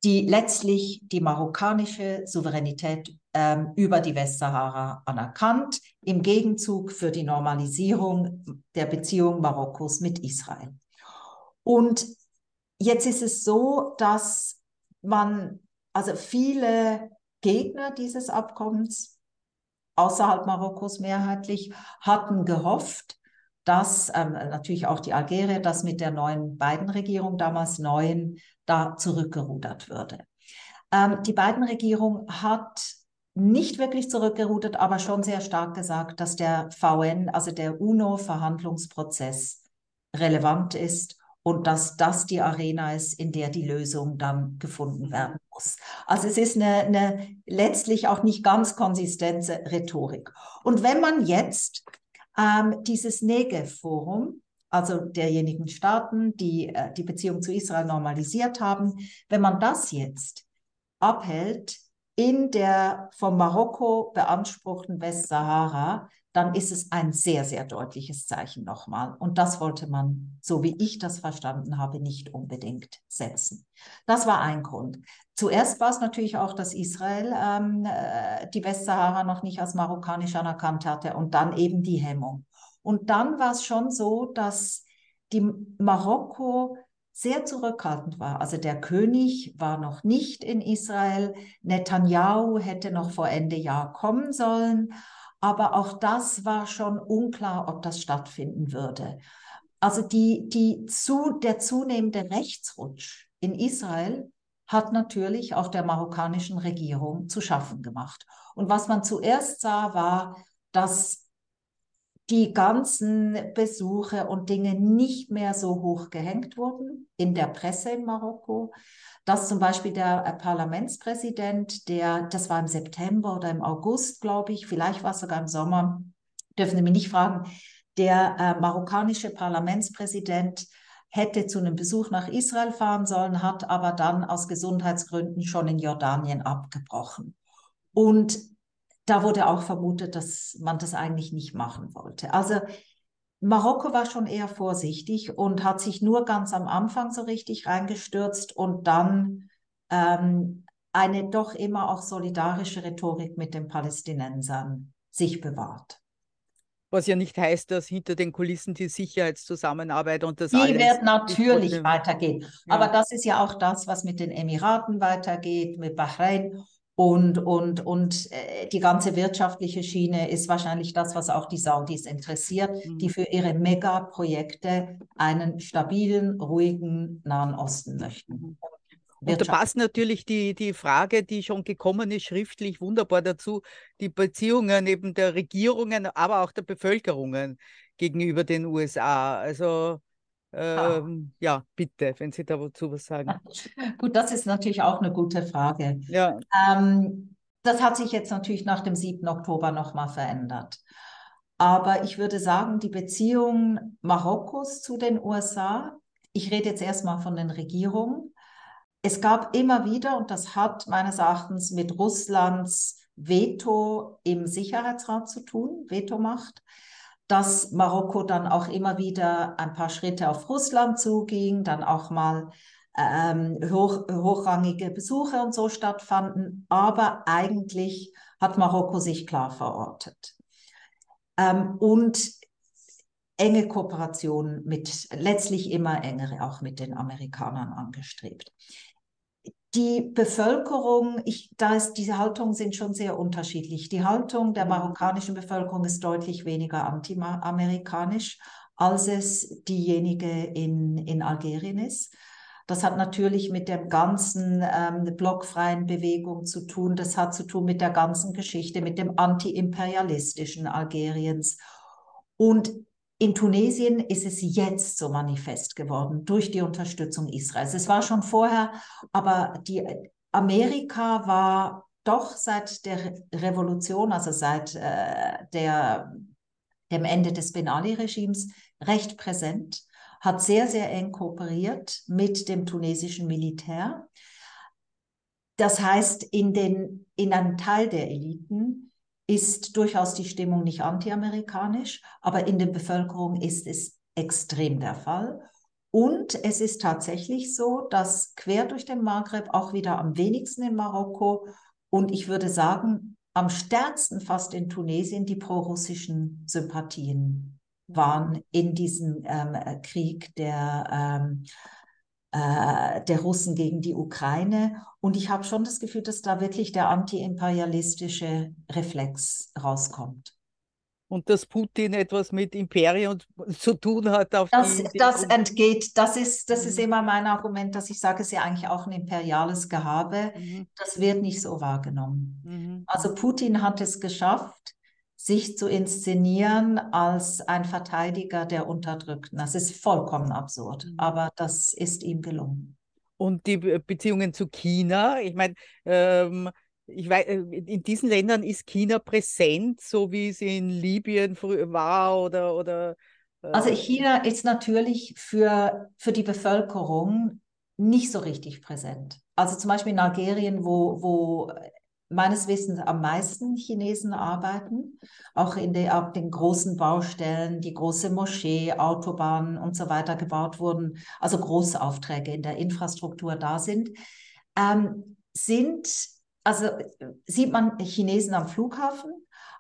die letztlich die marokkanische Souveränität ähm, über die Westsahara anerkannt, im Gegenzug für die Normalisierung der Beziehung Marokkos mit Israel. Und jetzt ist es so, dass man, also viele Gegner dieses Abkommens außerhalb Marokkos mehrheitlich hatten gehofft, dass ähm, natürlich auch die Algerier, dass mit der neuen Biden-Regierung, damals neuen, da zurückgerudert würde. Ähm, die Biden-Regierung hat nicht wirklich zurückgerudert, aber schon sehr stark gesagt, dass der VN, also der UNO-Verhandlungsprozess relevant ist und dass das die Arena ist, in der die Lösung dann gefunden werden muss. Also es ist eine, eine letztlich auch nicht ganz konsistente Rhetorik. Und wenn man jetzt ähm, dieses Negev-Forum, also derjenigen Staaten, die äh, die Beziehung zu Israel normalisiert haben, wenn man das jetzt abhält in der von Marokko beanspruchten Westsahara, dann ist es ein sehr, sehr deutliches Zeichen nochmal. Und das wollte man, so wie ich das verstanden habe, nicht unbedingt setzen. Das war ein Grund. Zuerst war es natürlich auch, dass Israel ähm, äh, die Westsahara noch nicht als marokkanisch anerkannt hatte und dann eben die Hemmung. Und dann war es schon so, dass die Marokko sehr zurückhaltend war. Also der König war noch nicht in Israel. Netanyahu hätte noch vor Ende Jahr kommen sollen. Aber auch das war schon unklar, ob das stattfinden würde. Also die, die zu, der zunehmende Rechtsrutsch in Israel hat natürlich auch der marokkanischen Regierung zu schaffen gemacht. Und was man zuerst sah, war, dass die ganzen Besuche und Dinge nicht mehr so hoch gehängt wurden in der Presse in Marokko, dass zum Beispiel der äh, Parlamentspräsident, der, das war im September oder im August, glaube ich, vielleicht war es sogar im Sommer, dürfen Sie mich nicht fragen, der äh, marokkanische Parlamentspräsident hätte zu einem Besuch nach Israel fahren sollen, hat aber dann aus Gesundheitsgründen schon in Jordanien abgebrochen. Und da wurde auch vermutet, dass man das eigentlich nicht machen wollte. Also Marokko war schon eher vorsichtig und hat sich nur ganz am Anfang so richtig reingestürzt und dann ähm, eine doch immer auch solidarische Rhetorik mit den Palästinensern sich bewahrt. Was ja nicht heißt, dass hinter den Kulissen die Sicherheitszusammenarbeit und das die alles. Die wird natürlich weitergehen. Ja. Aber das ist ja auch das, was mit den Emiraten weitergeht, mit Bahrain. Und, und, und äh, die ganze wirtschaftliche Schiene ist wahrscheinlich das, was auch die Saudis interessiert, mhm. die für ihre Megaprojekte einen stabilen, ruhigen Nahen Osten möchten. Mhm. Und da passt natürlich die, die Frage, die schon gekommen ist, schriftlich wunderbar dazu, die Beziehungen eben der Regierungen, aber auch der Bevölkerungen gegenüber den USA. Also ähm, ja. ja. bitte, wenn Sie dazu was sagen. Gut, das ist natürlich auch eine gute Frage. Ja. Ähm, das hat sich jetzt natürlich nach dem 7. Oktober nochmal verändert. Aber ich würde sagen, die Beziehung Marokkos zu den USA, ich rede jetzt erstmal von den Regierungen, es gab immer wieder, und das hat meines Erachtens mit Russlands Veto im Sicherheitsrat zu tun, Vetomacht, dass Marokko dann auch immer wieder ein paar Schritte auf Russland zuging, dann auch mal ähm, hoch, hochrangige Besuche und so stattfanden. Aber eigentlich hat Marokko sich klar verortet. Ähm, und enge Kooperation mit, letztlich immer engere auch mit den Amerikanern angestrebt die Bevölkerung, ich, da ist, diese Haltungen sind schon sehr unterschiedlich. Die Haltung der mhm. marokkanischen Bevölkerung ist deutlich weniger anti-amerikanisch, als es diejenige in, in Algerien ist. Das hat natürlich mit der ganzen ähm, blockfreien Bewegung zu tun. Das hat zu tun mit der ganzen Geschichte, mit dem anti-imperialistischen Algeriens. Und in Tunesien ist es jetzt so manifest geworden durch die Unterstützung Israels. Es war schon vorher, aber die Amerika war doch seit der Revolution, also seit äh, der, dem Ende des Ben Ali-Regimes, recht präsent, hat sehr, sehr eng kooperiert mit dem tunesischen Militär. Das heißt, in, den, in einem Teil der Eliten ist durchaus die Stimmung nicht antiamerikanisch, aber in der Bevölkerung ist es extrem der Fall. Und es ist tatsächlich so, dass quer durch den Maghreb auch wieder am wenigsten in Marokko und ich würde sagen, am stärksten fast in Tunesien die prorussischen Sympathien waren in diesem ähm, Krieg der ähm, äh, der Russen gegen die Ukraine. Und ich habe schon das Gefühl, dass da wirklich der antiimperialistische Reflex rauskommt. Und dass Putin etwas mit Imperium zu tun hat. Auf das, die, die das entgeht, das ist, das mhm. ist immer mein Argument, dass ich sage, es ist ja eigentlich auch ein imperiales Gehabe. Mhm. Das wird nicht so wahrgenommen. Mhm. Also Putin hat es geschafft, sich zu inszenieren als ein Verteidiger der Unterdrückten. Das ist vollkommen absurd, mhm. aber das ist ihm gelungen. Und die Beziehungen zu China, ich meine, ähm, ich weiß, äh, in diesen Ländern ist China präsent, so wie es in Libyen war oder. oder äh also China ist natürlich für, für die Bevölkerung nicht so richtig präsent. Also zum Beispiel in Algerien, wo, wo meines Wissens am meisten Chinesen arbeiten, auch in de, auf den großen Baustellen, die große Moschee, Autobahnen und so weiter gebaut wurden, also große Aufträge in der Infrastruktur da sind, ähm, sind, also sieht man Chinesen am Flughafen,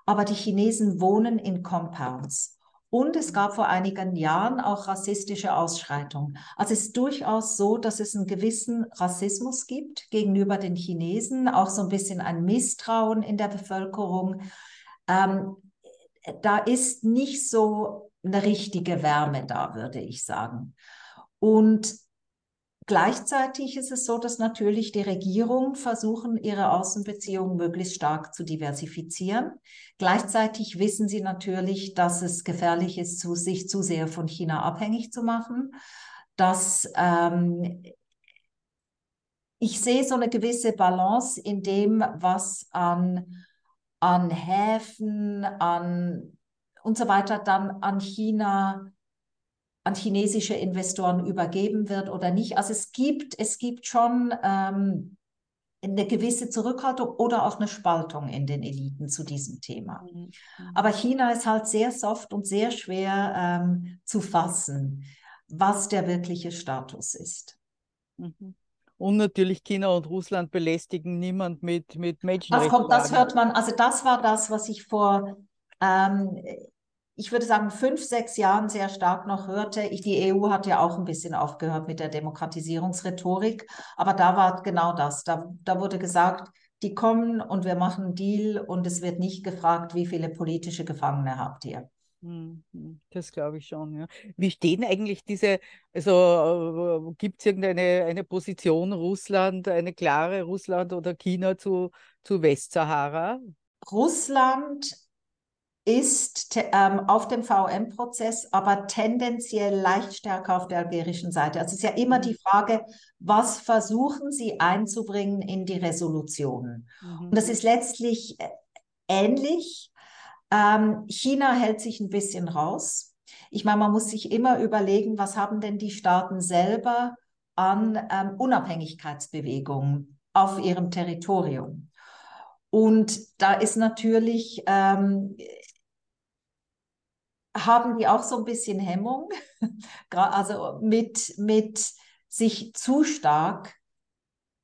aber die Chinesen wohnen in Compounds. Und es gab vor einigen Jahren auch rassistische Ausschreitungen. Also es ist durchaus so, dass es einen gewissen Rassismus gibt gegenüber den Chinesen, auch so ein bisschen ein Misstrauen in der Bevölkerung. Ähm, da ist nicht so eine richtige Wärme da, würde ich sagen. Und Gleichzeitig ist es so, dass natürlich die Regierungen versuchen, ihre Außenbeziehungen möglichst stark zu diversifizieren. Gleichzeitig wissen sie natürlich, dass es gefährlich ist, zu, sich zu sehr von China abhängig zu machen. Dass ähm, ich sehe so eine gewisse Balance in dem, was an, an Häfen, an und so weiter dann an China an chinesische Investoren übergeben wird oder nicht. Also es gibt, es gibt schon ähm, eine gewisse Zurückhaltung oder auch eine Spaltung in den Eliten zu diesem Thema. Mhm. mhm. Aber China ist halt sehr soft und sehr schwer ähm, zu fassen, was der wirkliche Status ist. Mhm. Und natürlich China und Russland belästigen niemand mit, mit Menschenrechten. Das kommt, das hört man, also das war das, was ich vor ähm, ich würde sagen, fünf, sechs Jahren sehr stark noch hörte. Ich, die EU hat ja auch ein bisschen aufgehört mit der Demokratisierungsrhetorik, aber da war genau das. Da, da wurde gesagt, die kommen und wir machen einen Deal und es wird nicht gefragt, wie viele politische Gefangene habt ihr. Hm, hm, das glaube ich schon, ja. Wie stehen eigentlich diese, also äh, gibt es irgendeine eine Position Russland, eine klare Russland oder China zu, zu Westsahara? Russland ist ähm, auf dem VM-Prozess, aber tendenziell leicht stärker auf der algerischen Seite. Also es ist ja immer die Frage, was versuchen Sie einzubringen in die Resolutionen? Mhm. Und das ist letztlich äh, ähnlich. Ähm, China hält sich ein bisschen raus. Ich meine, man muss sich immer überlegen, was haben denn die Staaten selber an ähm, Unabhängigkeitsbewegungen auf ihrem Territorium. Und da ist natürlich ähm, haben die auch so ein bisschen Hemmung, also mit, mit sich zu stark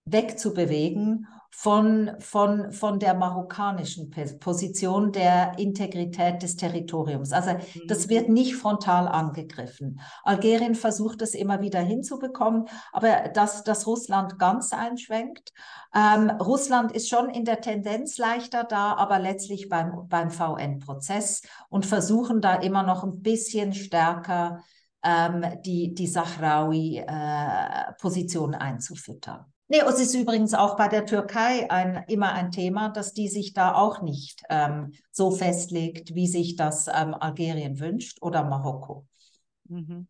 wegzubewegen von, von, von der marokkanischen Position der Integrität des Territoriums. Also das mhm. wird nicht frontal angegriffen. Algerien versucht es immer wieder hinzubekommen, aber dass, dass Russland ganz einschwenkt. Ähm, Russland ist schon in der Tendenz leichter da, aber letztlich beim, beim VN-Prozess und versuchen da immer noch ein bisschen stärker ähm, die, die Sahrawi-Position äh, einzufüttern. Nee, es ist übrigens auch bei der Türkei ein, immer ein Thema, dass die sich da auch nicht ähm, so festlegt, wie sich das ähm, Algerien wünscht oder Marokko. Mhm.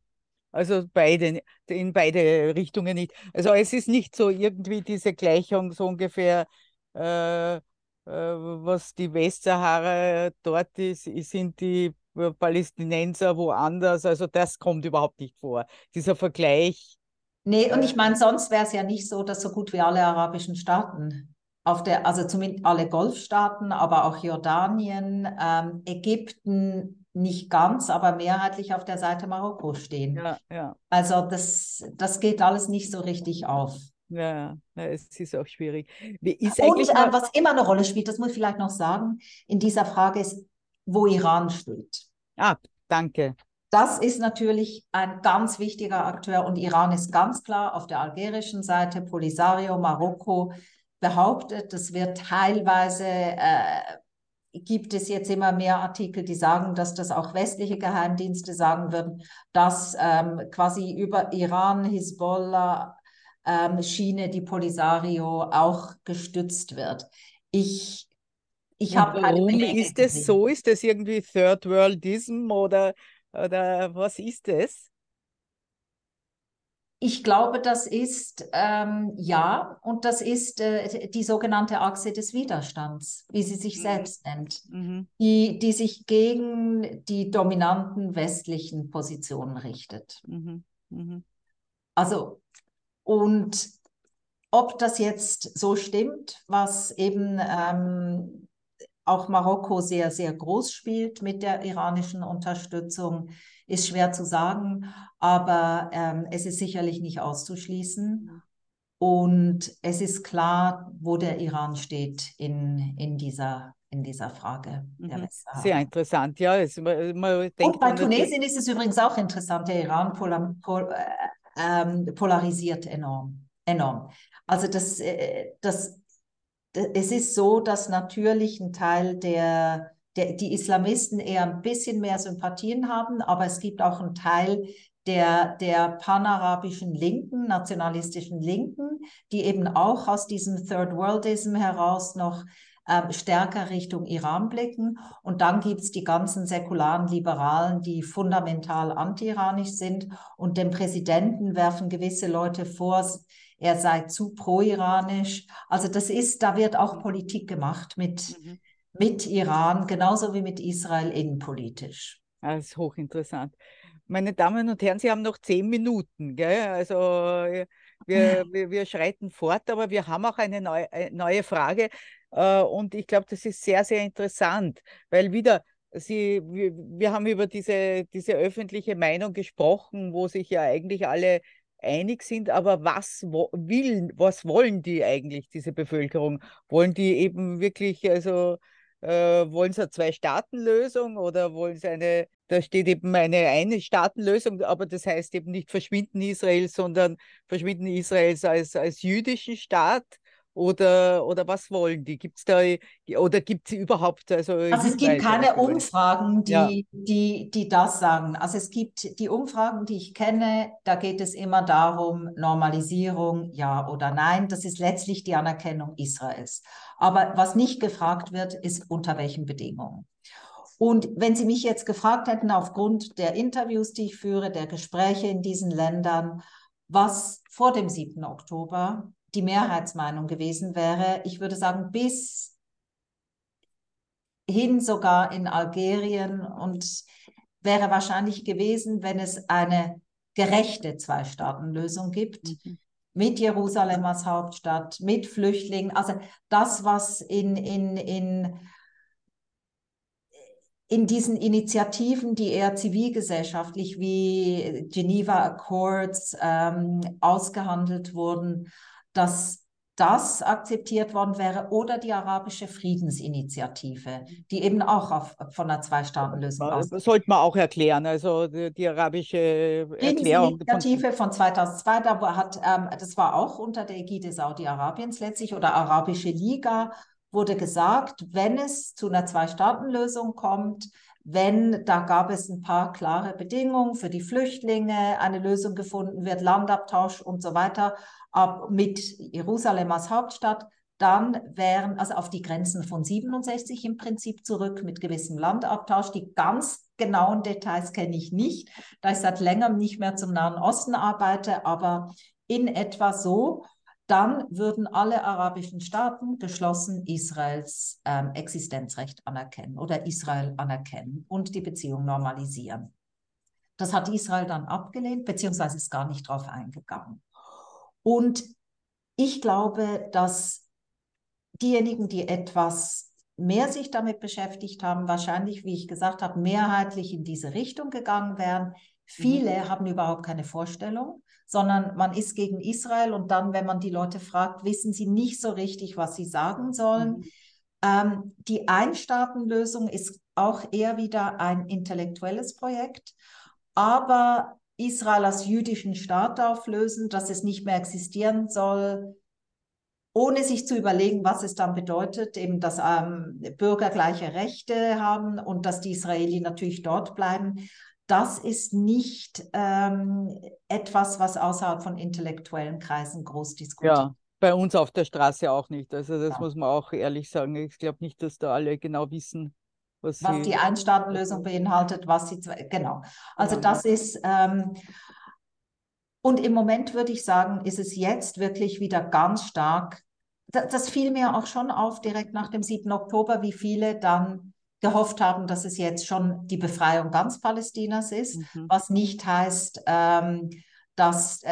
Also beide, in beide Richtungen nicht. Also es ist nicht so irgendwie diese Gleichung so ungefähr, äh, äh, was die Westsahara dort ist, sind die Palästinenser woanders. Also das kommt überhaupt nicht vor. Dieser Vergleich Nee, und ich meine, sonst wäre es ja nicht so, dass so gut wie alle arabischen Staaten auf der, also zumindest alle Golfstaaten, aber auch Jordanien, ähm, Ägypten nicht ganz, aber mehrheitlich auf der Seite Marokko stehen. Ja, ja. Also das, das geht alles nicht so richtig auf. Ja, ja, es ist auch schwierig. Ist Und äh, was immer eine Rolle spielt, das muss ich vielleicht noch sagen, in dieser Frage ist, wo Iran steht. Ah, danke. Das ist natürlich ein ganz wichtiger Akteur und Iran ist ganz klar auf der algerischen Seite, Polisario, Marokko behauptet, es wird teilweise, äh, gibt es jetzt immer mehr Artikel, die sagen, dass das auch westliche Geheimdienste sagen würden, dass ähm, quasi über Iran, Hisbollah, ähm, Schiene, die Polisario auch gestützt wird. Ich ich habe Warum ist es so? Ist das irgendwie Third Worldism oder oder was ist es? Ich glaube, das ist ähm, ja, und das ist äh, die sogenannte Achse des Widerstands, wie sie sich mhm. selbst nennt, mhm. die, die sich gegen die dominanten westlichen Positionen richtet. Mhm. mhm. Also, und ob das jetzt so stimmt, was eben ähm, auch Marokko sehr, sehr groß spielt mit der iranischen Unterstützung, ist schwer zu sagen, aber ähm, es ist sicherlich nicht auszuschließen. Und es ist klar, wo der Iran steht in, in, dieser, in dieser Frage der mhm. Sehr interessant, ja. Es, man, Und bei Tunesien ist es übrigens auch interessant, der Iran polar, pol, äh, ähm, polarisiert enorm. enorm. Also das, äh, das, es ist so, dass natürlich ein Teil der, der, die Islamisten eher ein bisschen mehr Sympathien haben, aber es gibt auch einen Teil, der, der panarabischen Linken, nationalistischen Linken, die eben auch aus diesem Third Worldism heraus noch äh, stärker Richtung Iran blicken. Und dann gibt es die ganzen säkularen Liberalen, die fundamental anti-iranisch sind. Und dem Präsidenten werfen gewisse Leute vor, er sei zu pro-iranisch. Also das ist, da wird auch Politik gemacht mit, mhm. mit Iran, genauso wie mit Israel innenpolitisch. Das ist hochinteressant. Meine Damen und Herren, Sie haben noch zehn Minuten. Gell? Also wir, wir, wir, schreiten fort, aber wir haben auch eine neue, äh, neue Frage. Äh, und ich glaube, das ist sehr, sehr interessant, weil wieder, Sie, wir, wir haben über diese, diese öffentliche Meinung gesprochen, wo sich ja eigentlich alle einig sind, aber was will, was wollen die eigentlich, diese Bevölkerung? Wollen die eben wirklich, also äh, wollen sie eine Zwei-Staaten-Lösung oder wollen sie eine, da steht eben eine Eine-Staaten-Lösung, aber das heißt eben nicht Verschwinden Israels, sondern Verschwinden Israels als, als jüdischen Staat. Oder, oder was wollen die? Gibt es da oder gibt es überhaupt? Also, also es gibt keine Umfragen, die, ja. die, die das sagen. Also es gibt die Umfragen, die ich kenne, da geht es immer darum, Normalisierung, ja oder nein. Das ist letztlich die Anerkennung Israels. Aber was nicht gefragt wird, ist unter welchen Bedingungen. Und wenn Sie mich jetzt gefragt hätten, aufgrund der Interviews, die ich führe, der Gespräche in diesen Ländern, was vor dem 7. Oktober die Mehrheitsmeinung gewesen wäre, ich würde sagen, bis hin sogar in Algerien und wäre wahrscheinlich gewesen, wenn es eine gerechte Zwei-Staaten-Lösung gibt, mhm. Mit Jerusalem als Hauptstadt, mit Flüchtlingen. Also das, was in, in, in, in diesen Initiativen, die eher zivilgesellschaftlich wie Geneva Accords ähm, ausgehandelt wurden, dass das akzeptiert worden wäre oder die arabische Friedensinitiative, die eben auch auf, von einer Zwei-Staaten-Lösung aus. Sollte man auch erklären, also die, die arabische Erklärung. Friedensinitiative von, von 2002, da hat, ähm, das war auch unter der Ägide Saudi-Arabiens letztlich oder Arabische Liga, wurde gesagt, wenn es zu einer Zwei-Staaten-Lösung kommt, wenn, da gab es ein paar klare Bedingungen für die Flüchtlinge, eine Lösung gefunden wird, Landabtausch und so weiter, ab, mit Jerusalem als Hauptstadt, dann wären, also auf die Grenzen von 67 im Prinzip zurück mit gewissem Landabtausch. Die ganz genauen Details kenne ich nicht, da ich seit längerem nicht mehr zum Nahen Osten arbeite, aber in etwa so dann würden alle arabischen Staaten geschlossen Israels ähm, Existenzrecht anerkennen oder Israel anerkennen und die Beziehung normalisieren. Das hat Israel dann abgelehnt, beziehungsweise ist gar nicht darauf eingegangen. Und ich glaube, dass diejenigen, die etwas mehr sich damit beschäftigt haben, wahrscheinlich, wie ich gesagt habe, mehrheitlich in diese Richtung gegangen wären. Viele mhm. haben überhaupt keine Vorstellung sondern man ist gegen Israel und dann, wenn man die Leute fragt, wissen sie nicht so richtig, was sie sagen sollen. Mhm. Ähm, die Einstaatenlösung ist auch eher wieder ein intellektuelles Projekt, aber Israel als jüdischen Staat auflösen, dass es nicht mehr existieren soll, ohne sich zu überlegen, was es dann bedeutet, eben dass ähm, Bürger gleiche Rechte haben und dass die Israelis natürlich dort bleiben das ist nicht ähm, etwas, was außerhalb von intellektuellen Kreisen groß diskutiert Ja, bei uns auf der Straße auch nicht. Also das ja. muss man auch ehrlich sagen. Ich glaube nicht, dass da alle genau wissen, was, was die Einstaatenlösung beinhaltet, was sie genau. Also ja. das ist ähm, und im Moment würde ich sagen, ist es jetzt wirklich wieder ganz stark. Das, das fiel mir auch schon auf direkt nach dem 7. Oktober, wie viele dann gehofft haben, dass es jetzt schon die Befreiung ganz Palästinas ist, mhm. was nicht heißt, ähm, dass, äh,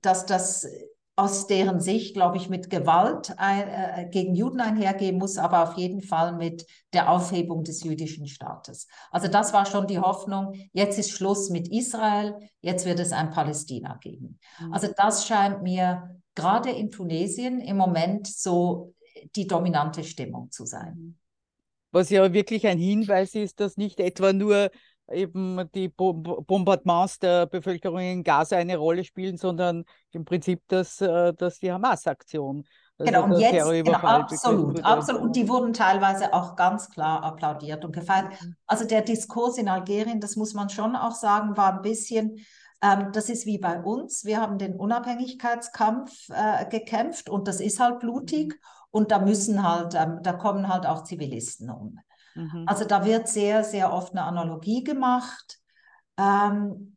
dass das aus deren Sicht, glaube ich, mit Gewalt ein, äh, gegen Juden einhergehen muss, aber auf jeden Fall mit der Aufhebung des jüdischen Staates. Also das war schon die Hoffnung, jetzt ist Schluss mit Israel, jetzt wird es ein Palästina geben. Mhm. Also das scheint mir gerade in Tunesien im Moment so die dominante Stimmung zu sein. Was ja wirklich ein Hinweis ist, dass nicht etwa nur eben die Bombardements der Bevölkerung in Gaza eine Rolle spielen, sondern im Prinzip dass, äh, dass die Hamas-Aktion. Also genau, und jetzt, genau, absolut, absolut. Und die wurden teilweise auch ganz klar applaudiert und gefeiert. Mhm. Also der Diskurs in Algerien, das muss man schon auch sagen, war ein bisschen, ähm, das ist wie bei uns. Wir haben den Unabhängigkeitskampf äh, gekämpft und das ist halt blutig. Mhm. Und da müssen halt, ähm, da kommen halt auch Zivilisten um. Mhm. Also da wird sehr, sehr oft eine Analogie gemacht. Ähm,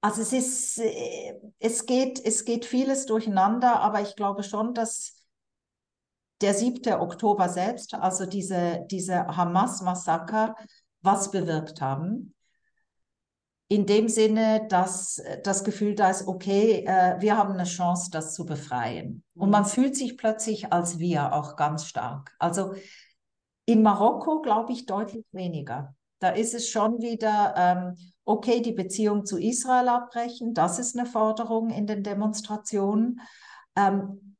also es ist, äh, es geht, es geht vieles durcheinander, aber ich glaube schon, dass der 7. Oktober selbst, also diese, diese Hamas-Massaker, was bewirkt haben. In dem Sinne, dass das Gefühl da ist, okay, äh, wir haben eine Chance, das zu befreien. Und man mhm. fühlt sich plötzlich als wir auch ganz stark. Also in Marokko glaube ich deutlich weniger. Da ist es schon wieder, ähm, okay, die Beziehung zu Israel abbrechen, das ist eine Forderung in den Demonstrationen. Ähm,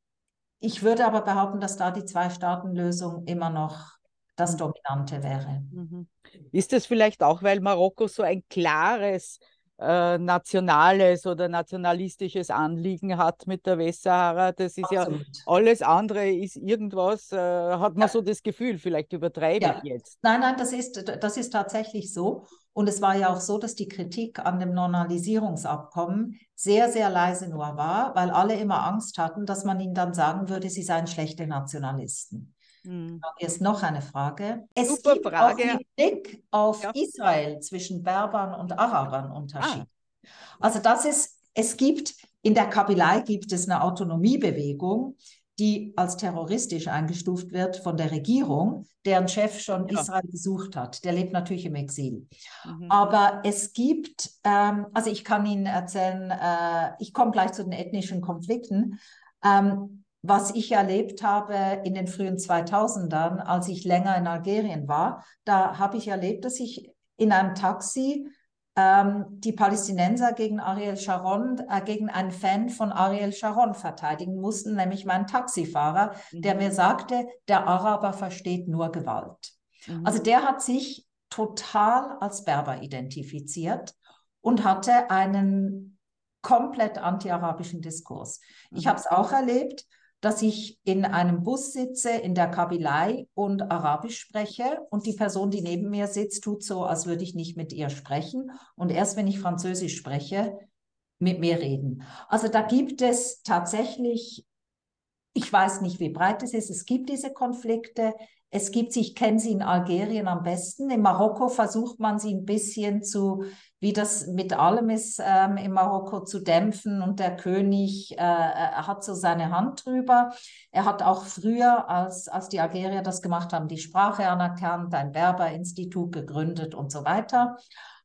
ich würde aber behaupten, dass da die Zwei-Staaten-Lösung immer noch das mhm. Dominante wäre. Mhm. Ist es vielleicht auch, weil Marokko so ein klares äh, nationales oder nationalistisches Anliegen hat mit der Westsahara. Das ist Absolut. ja alles andere ist irgendwas, äh, hat man ja. so das Gefühl, vielleicht übertreibe ja. ich jetzt. Nein, nein, das ist, das ist tatsächlich so. Und es war ja auch so, dass die Kritik an dem Normalisierungsabkommen sehr, sehr leise nur war, weil alle immer Angst hatten, dass man ihnen dann sagen würde, sie seien schlechte Nationalisten. Hm. Hier ist noch eine Frage. Es Super gibt Frage. auch mit Blick auf ja. Israel zwischen Berbern und Arabern Unterschied. Ah. Also das ist, es gibt, in der Kabylei gibt es eine Autonomiebewegung, die als terroristisch eingestuft wird von der Regierung, deren Chef schon ja. Israel besucht hat. Der lebt natürlich im Exil. Mhm. Aber es gibt, ähm, also ich kann Ihnen erzählen, äh, ich komme gleich zu den ethnischen Konflikten. Ähm, was ich erlebt habe in den frühen 2000ern, als ich länger in Algerien war, da habe ich erlebt, dass ich in einem Taxi ähm, die Palästinenser gegen Ariel Sharon, äh, gegen einen Fan von Ariel Sharon verteidigen mussten, nämlich meinen Taxifahrer, mhm. der mir sagte, der Araber versteht nur Gewalt. Mhm. Also der hat sich total als Berber identifiziert und hatte einen komplett anti-arabischen Diskurs. Mhm. Ich habe es auch erlebt, dass ich in einem Bus sitze, in der Kabylei und Arabisch spreche. Und die Person, die neben mir sitzt, tut so, als würde ich nicht mit ihr sprechen. Und erst wenn ich Französisch spreche, mit mir reden. Also da gibt es tatsächlich, ich weiß nicht, wie breit es ist, es gibt diese Konflikte, es gibt sie, ich kenne sie in Algerien am besten. In Marokko versucht man sie ein bisschen zu, wie das mit allem ist, ähm, in Marokko zu dämpfen. Und der König äh, äh, hat so seine Hand drüber. Er hat auch früher, als, als die Algerier das gemacht haben, die Sprache anerkannt, ein Berber-Institut gegründet und so weiter.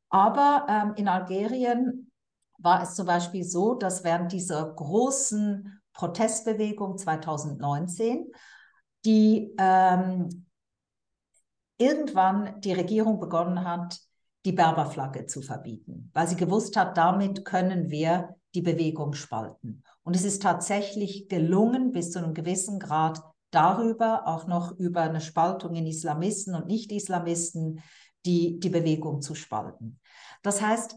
Aber ähm, in Algerien war es zum Beispiel so, dass während dieser großen Protestbewegung 2019 die ähm, irgendwann die Regierung begonnen hat, die Berberflagge zu verbieten, weil sie gewusst hat, damit können wir die Bewegung spalten. Und es ist tatsächlich gelungen, bis zu einem gewissen Grad darüber, auch noch über eine Spaltung in Islamisten und Nicht-Islamisten, die, die Bewegung zu spalten. Das heißt,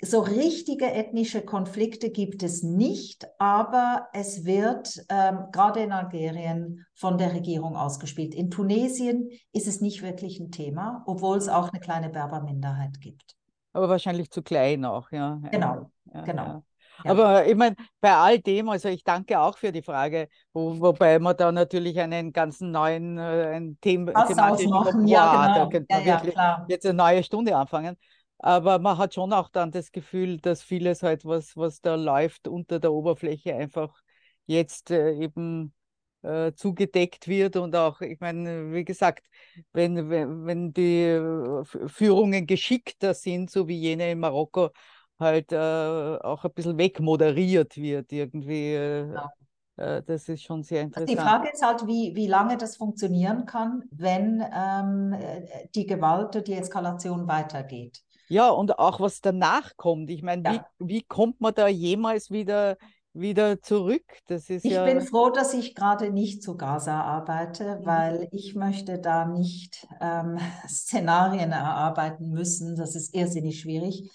so richtige ethnische Konflikte gibt es nicht, aber es wird ähm, gerade in Algerien von der Regierung ausgespielt. In Tunesien ist es nicht wirklich ein Thema, obwohl es auch eine kleine Berberminderheit gibt. Aber wahrscheinlich zu klein auch, ja. Genau, ja, genau. Ja. Ja. Aber ich meine, bei all dem, also ich danke auch für die Frage, wo, wobei man da natürlich einen ganzen neuen äh, ein Thema thematischen ja, genau. da könnte man wirklich jetzt eine neue Stunde anfangen. Aber man hat schon auch dann das Gefühl, dass vieles halt, was, was da läuft unter der Oberfläche, einfach jetzt äh, eben äh, zugedeckt wird. Und auch, ich meine, wie gesagt, wenn, wenn, wenn die äh, Führungen geschickter sind, so wie jene in Marokko, halt äh, auch ein bisschen wegmoderiert wird irgendwie. Ja. äh, das ist schon sehr Die interessant. Frage ist halt, wie, wie lange das funktionieren kann, wenn ähm, äh, die Gewalt, die Eskalation weitergeht. Ja, und auch was danach kommt. Ich meine, wie, Ja. wie kommt man da jemals wieder, wieder zurück? Das ist Ich ja. bin froh, dass ich gerade nicht zu Gaza arbeite, Mhm. weil ich möchte da nicht ähm, Szenarien erarbeiten müssen. Das ist irrsinnig schwierig.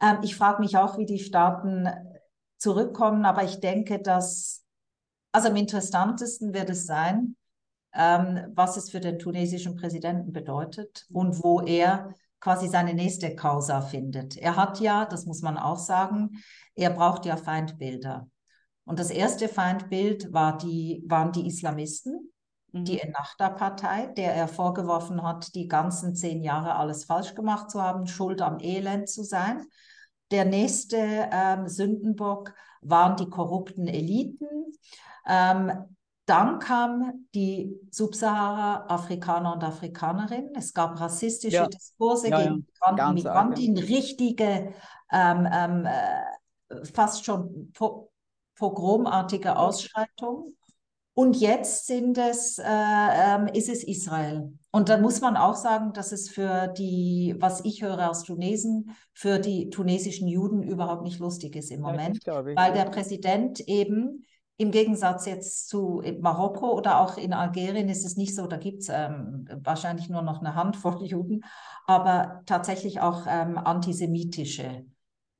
Ähm, ich frage mich auch, wie die Staaten zurückkommen, aber ich denke, dass, also am interessantesten wird es sein, ähm, was es für den tunesischen Präsidenten bedeutet und wo er quasi seine nächste Causa findet. Er hat ja, das muss man auch sagen, er braucht ja Feindbilder. Und das erste Feindbild war die, waren die Islamisten, Mhm. die Ennahda-Partei, der er vorgeworfen hat, die ganzen zehn Jahre alles falsch gemacht zu haben, schuld am Elend zu sein. Der nächste ähm, Sündenbock waren die korrupten Eliten. Ähm, dann kam die Subsahara-Afrikaner und Afrikanerinnen. Es gab rassistische Ja. Diskurse Ja, ja. gegen Migranten, ja. Migrantinnen, richtige, ähm, ähm, äh, fast schon po pogromartige Ausschreitungen. Und jetzt sind es, äh, ähm, ist es Israel. Und dann muss man auch sagen, dass es für die, was ich höre aus Tunesien, für die tunesischen Juden überhaupt nicht lustig ist im Ja, Moment, glaube ich. weil ja. der Präsident eben im Gegensatz jetzt zu Marokko oder auch in Algerien ist es nicht so, da gibt es ähm, wahrscheinlich nur noch eine Handvoll Juden, aber tatsächlich auch ähm, antisemitische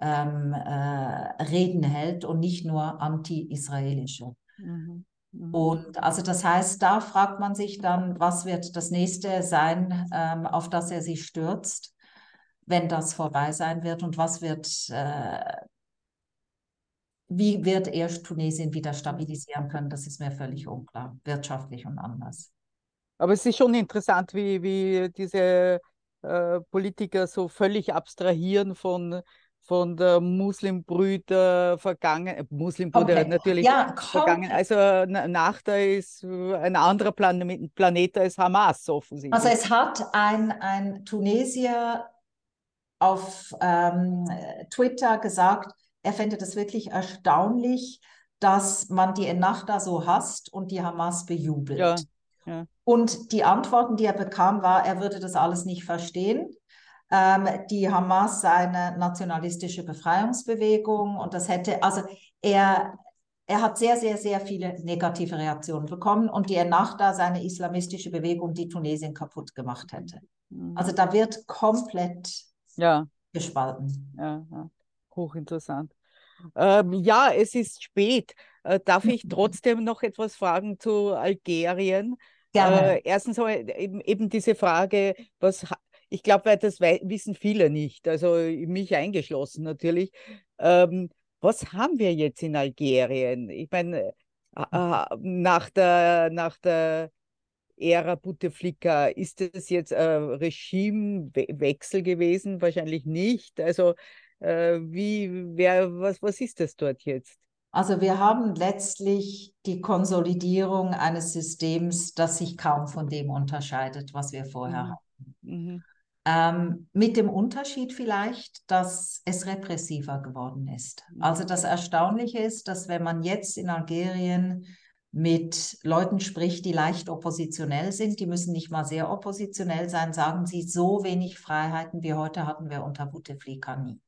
ähm, äh, Reden hält und nicht nur anti-israelische. Mhm. Mhm. Und also das heißt, da fragt man sich dann, was wird das nächste sein, ähm, auf das er sich stürzt, wenn das vorbei sein wird und was wird, äh, wie wird er Tunesien wieder stabilisieren können, das ist mir völlig unklar, wirtschaftlich und anders. Aber es ist schon interessant, wie, wie diese äh, Politiker so völlig abstrahieren von, von der Muslimbrüder vergangen, äh, Muslimbrüder Komplett. natürlich Ja, vergangen. Also na- Nachda ist ein anderer Plan Planet als Hamas offensichtlich. Also es hat ein, ein Tunesier auf ähm, Twitter gesagt, er fände das wirklich erstaunlich, dass man die Ennahda so hasst und die Hamas bejubelt. Ja, ja. Und die Antworten, die er bekam, war, er würde das alles nicht verstehen. Ähm, die Hamas sei eine nationalistische Befreiungsbewegung und das hätte, also er, er hat sehr, sehr, sehr viele negative Reaktionen bekommen und die Ennahda sei eine islamistische Bewegung, die Tunesien kaputt gemacht hätte. Mhm. Also da wird komplett ja, gespalten. ja, ja. Hochinteressant. Ähm, ja, es ist spät. Äh, darf ich trotzdem noch etwas fragen zu Algerien? Gerne. Äh, erstens eben, eben diese Frage, was, ich glaube, weil das wissen viele nicht, also mich eingeschlossen natürlich. Ähm, was haben wir jetzt in Algerien? Ich meine, äh, äh, nach der, nach der Ära Bouteflika, ist es jetzt ein Regimewechsel gewesen? Wahrscheinlich nicht. Also, äh, wie, wer, was, was ist das dort jetzt? Also wir haben letztlich die Konsolidierung eines Systems, das sich kaum von dem unterscheidet, was wir vorher Mhm. hatten. Mhm. Ähm, mit dem Unterschied vielleicht, dass es repressiver geworden ist. Also das Erstaunliche ist, dass wenn man jetzt in Algerien mit Leuten spricht, die leicht oppositionell sind, die müssen nicht mal sehr oppositionell sein, sagen sie, so wenig Freiheiten wie heute hatten wir unter Bouteflika nie.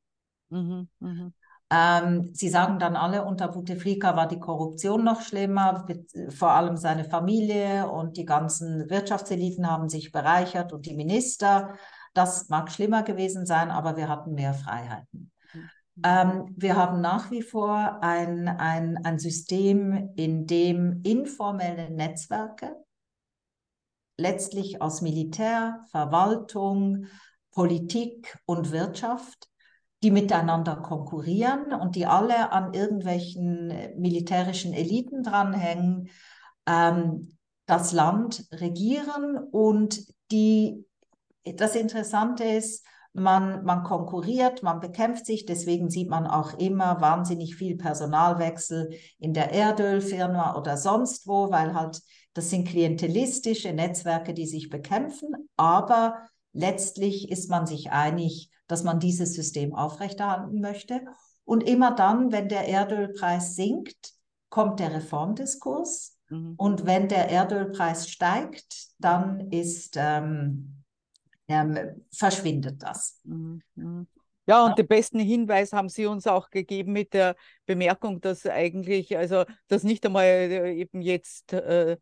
Mhm. Mhm. Ähm, sie sagen dann alle, unter Bouteflika war die Korruption noch schlimmer, vor allem seine Familie und die ganzen Wirtschaftseliten haben sich bereichert und die Minister. Das mag schlimmer gewesen sein, aber wir hatten mehr Freiheiten. Ähm, wir haben nach wie vor ein, ein, ein System, in dem informelle Netzwerke letztlich aus Militär, Verwaltung, Politik und Wirtschaft, die miteinander konkurrieren und die alle an irgendwelchen militärischen Eliten dranhängen, ähm, das Land regieren und die, das Interessante ist, man, man konkurriert, man bekämpft sich, deswegen sieht man auch immer wahnsinnig viel Personalwechsel in der Erdölfirma oder sonst wo, weil halt das sind klientelistische Netzwerke, die sich bekämpfen, aber letztlich ist man sich einig, dass man dieses System aufrechterhalten möchte. Und immer dann, wenn der Erdölpreis sinkt, kommt der Reformdiskurs. Mhm. Und wenn der Erdölpreis steigt, dann ist, ähm, ähm, verschwindet das. Mhm. Ja, und den besten Hinweis haben Sie uns auch gegeben mit der Bemerkung, dass eigentlich, also dass nicht einmal äh, eben jetzt äh,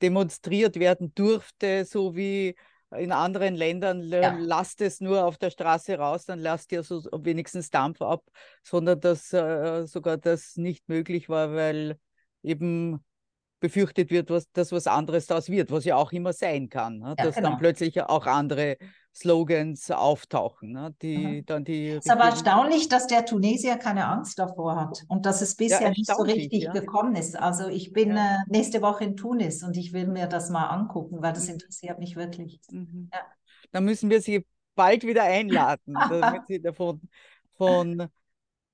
demonstriert werden durfte, so wie in anderen Ländern, ja. lasst es nur auf der Straße raus, dann lasst ihr so wenigstens Dampf ab, sondern dass äh, sogar das nicht möglich war, weil eben befürchtet wird, was, dass was anderes daraus wird, was ja auch immer sein kann. Ne? Ja, dass genau. dann plötzlich auch andere Slogans auftauchen, ne? die mhm. dann die. Es ist aber erstaunlich, dass der Tunesier keine Angst davor hat und dass es bisher ja, nicht so richtig ja. gekommen ist. Also ich bin äh, nächste Woche in Tunis und ich will mir das mal angucken, weil das mhm. interessiert mich wirklich. Mhm. Dann müssen wir Sie bald wieder einladen, damit Sie davon von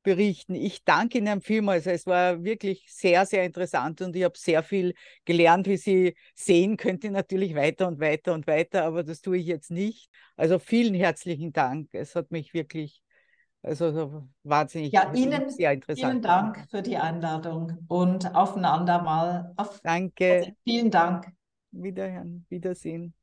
berichten. Ich danke Ihnen vielmals. Es war wirklich sehr, sehr interessant und ich habe sehr viel gelernt. Wie Sie sehen, könnte natürlich weiter und weiter und weiter, aber das tue ich jetzt nicht. Also vielen herzlichen Dank. Es hat mich wirklich also wahnsinnig ja, Ihnen, sehr interessant. Vielen Dank für die Einladung und auf ein andermal. Auf, Danke. Also vielen Dank. Wiederhören, Wiedersehen.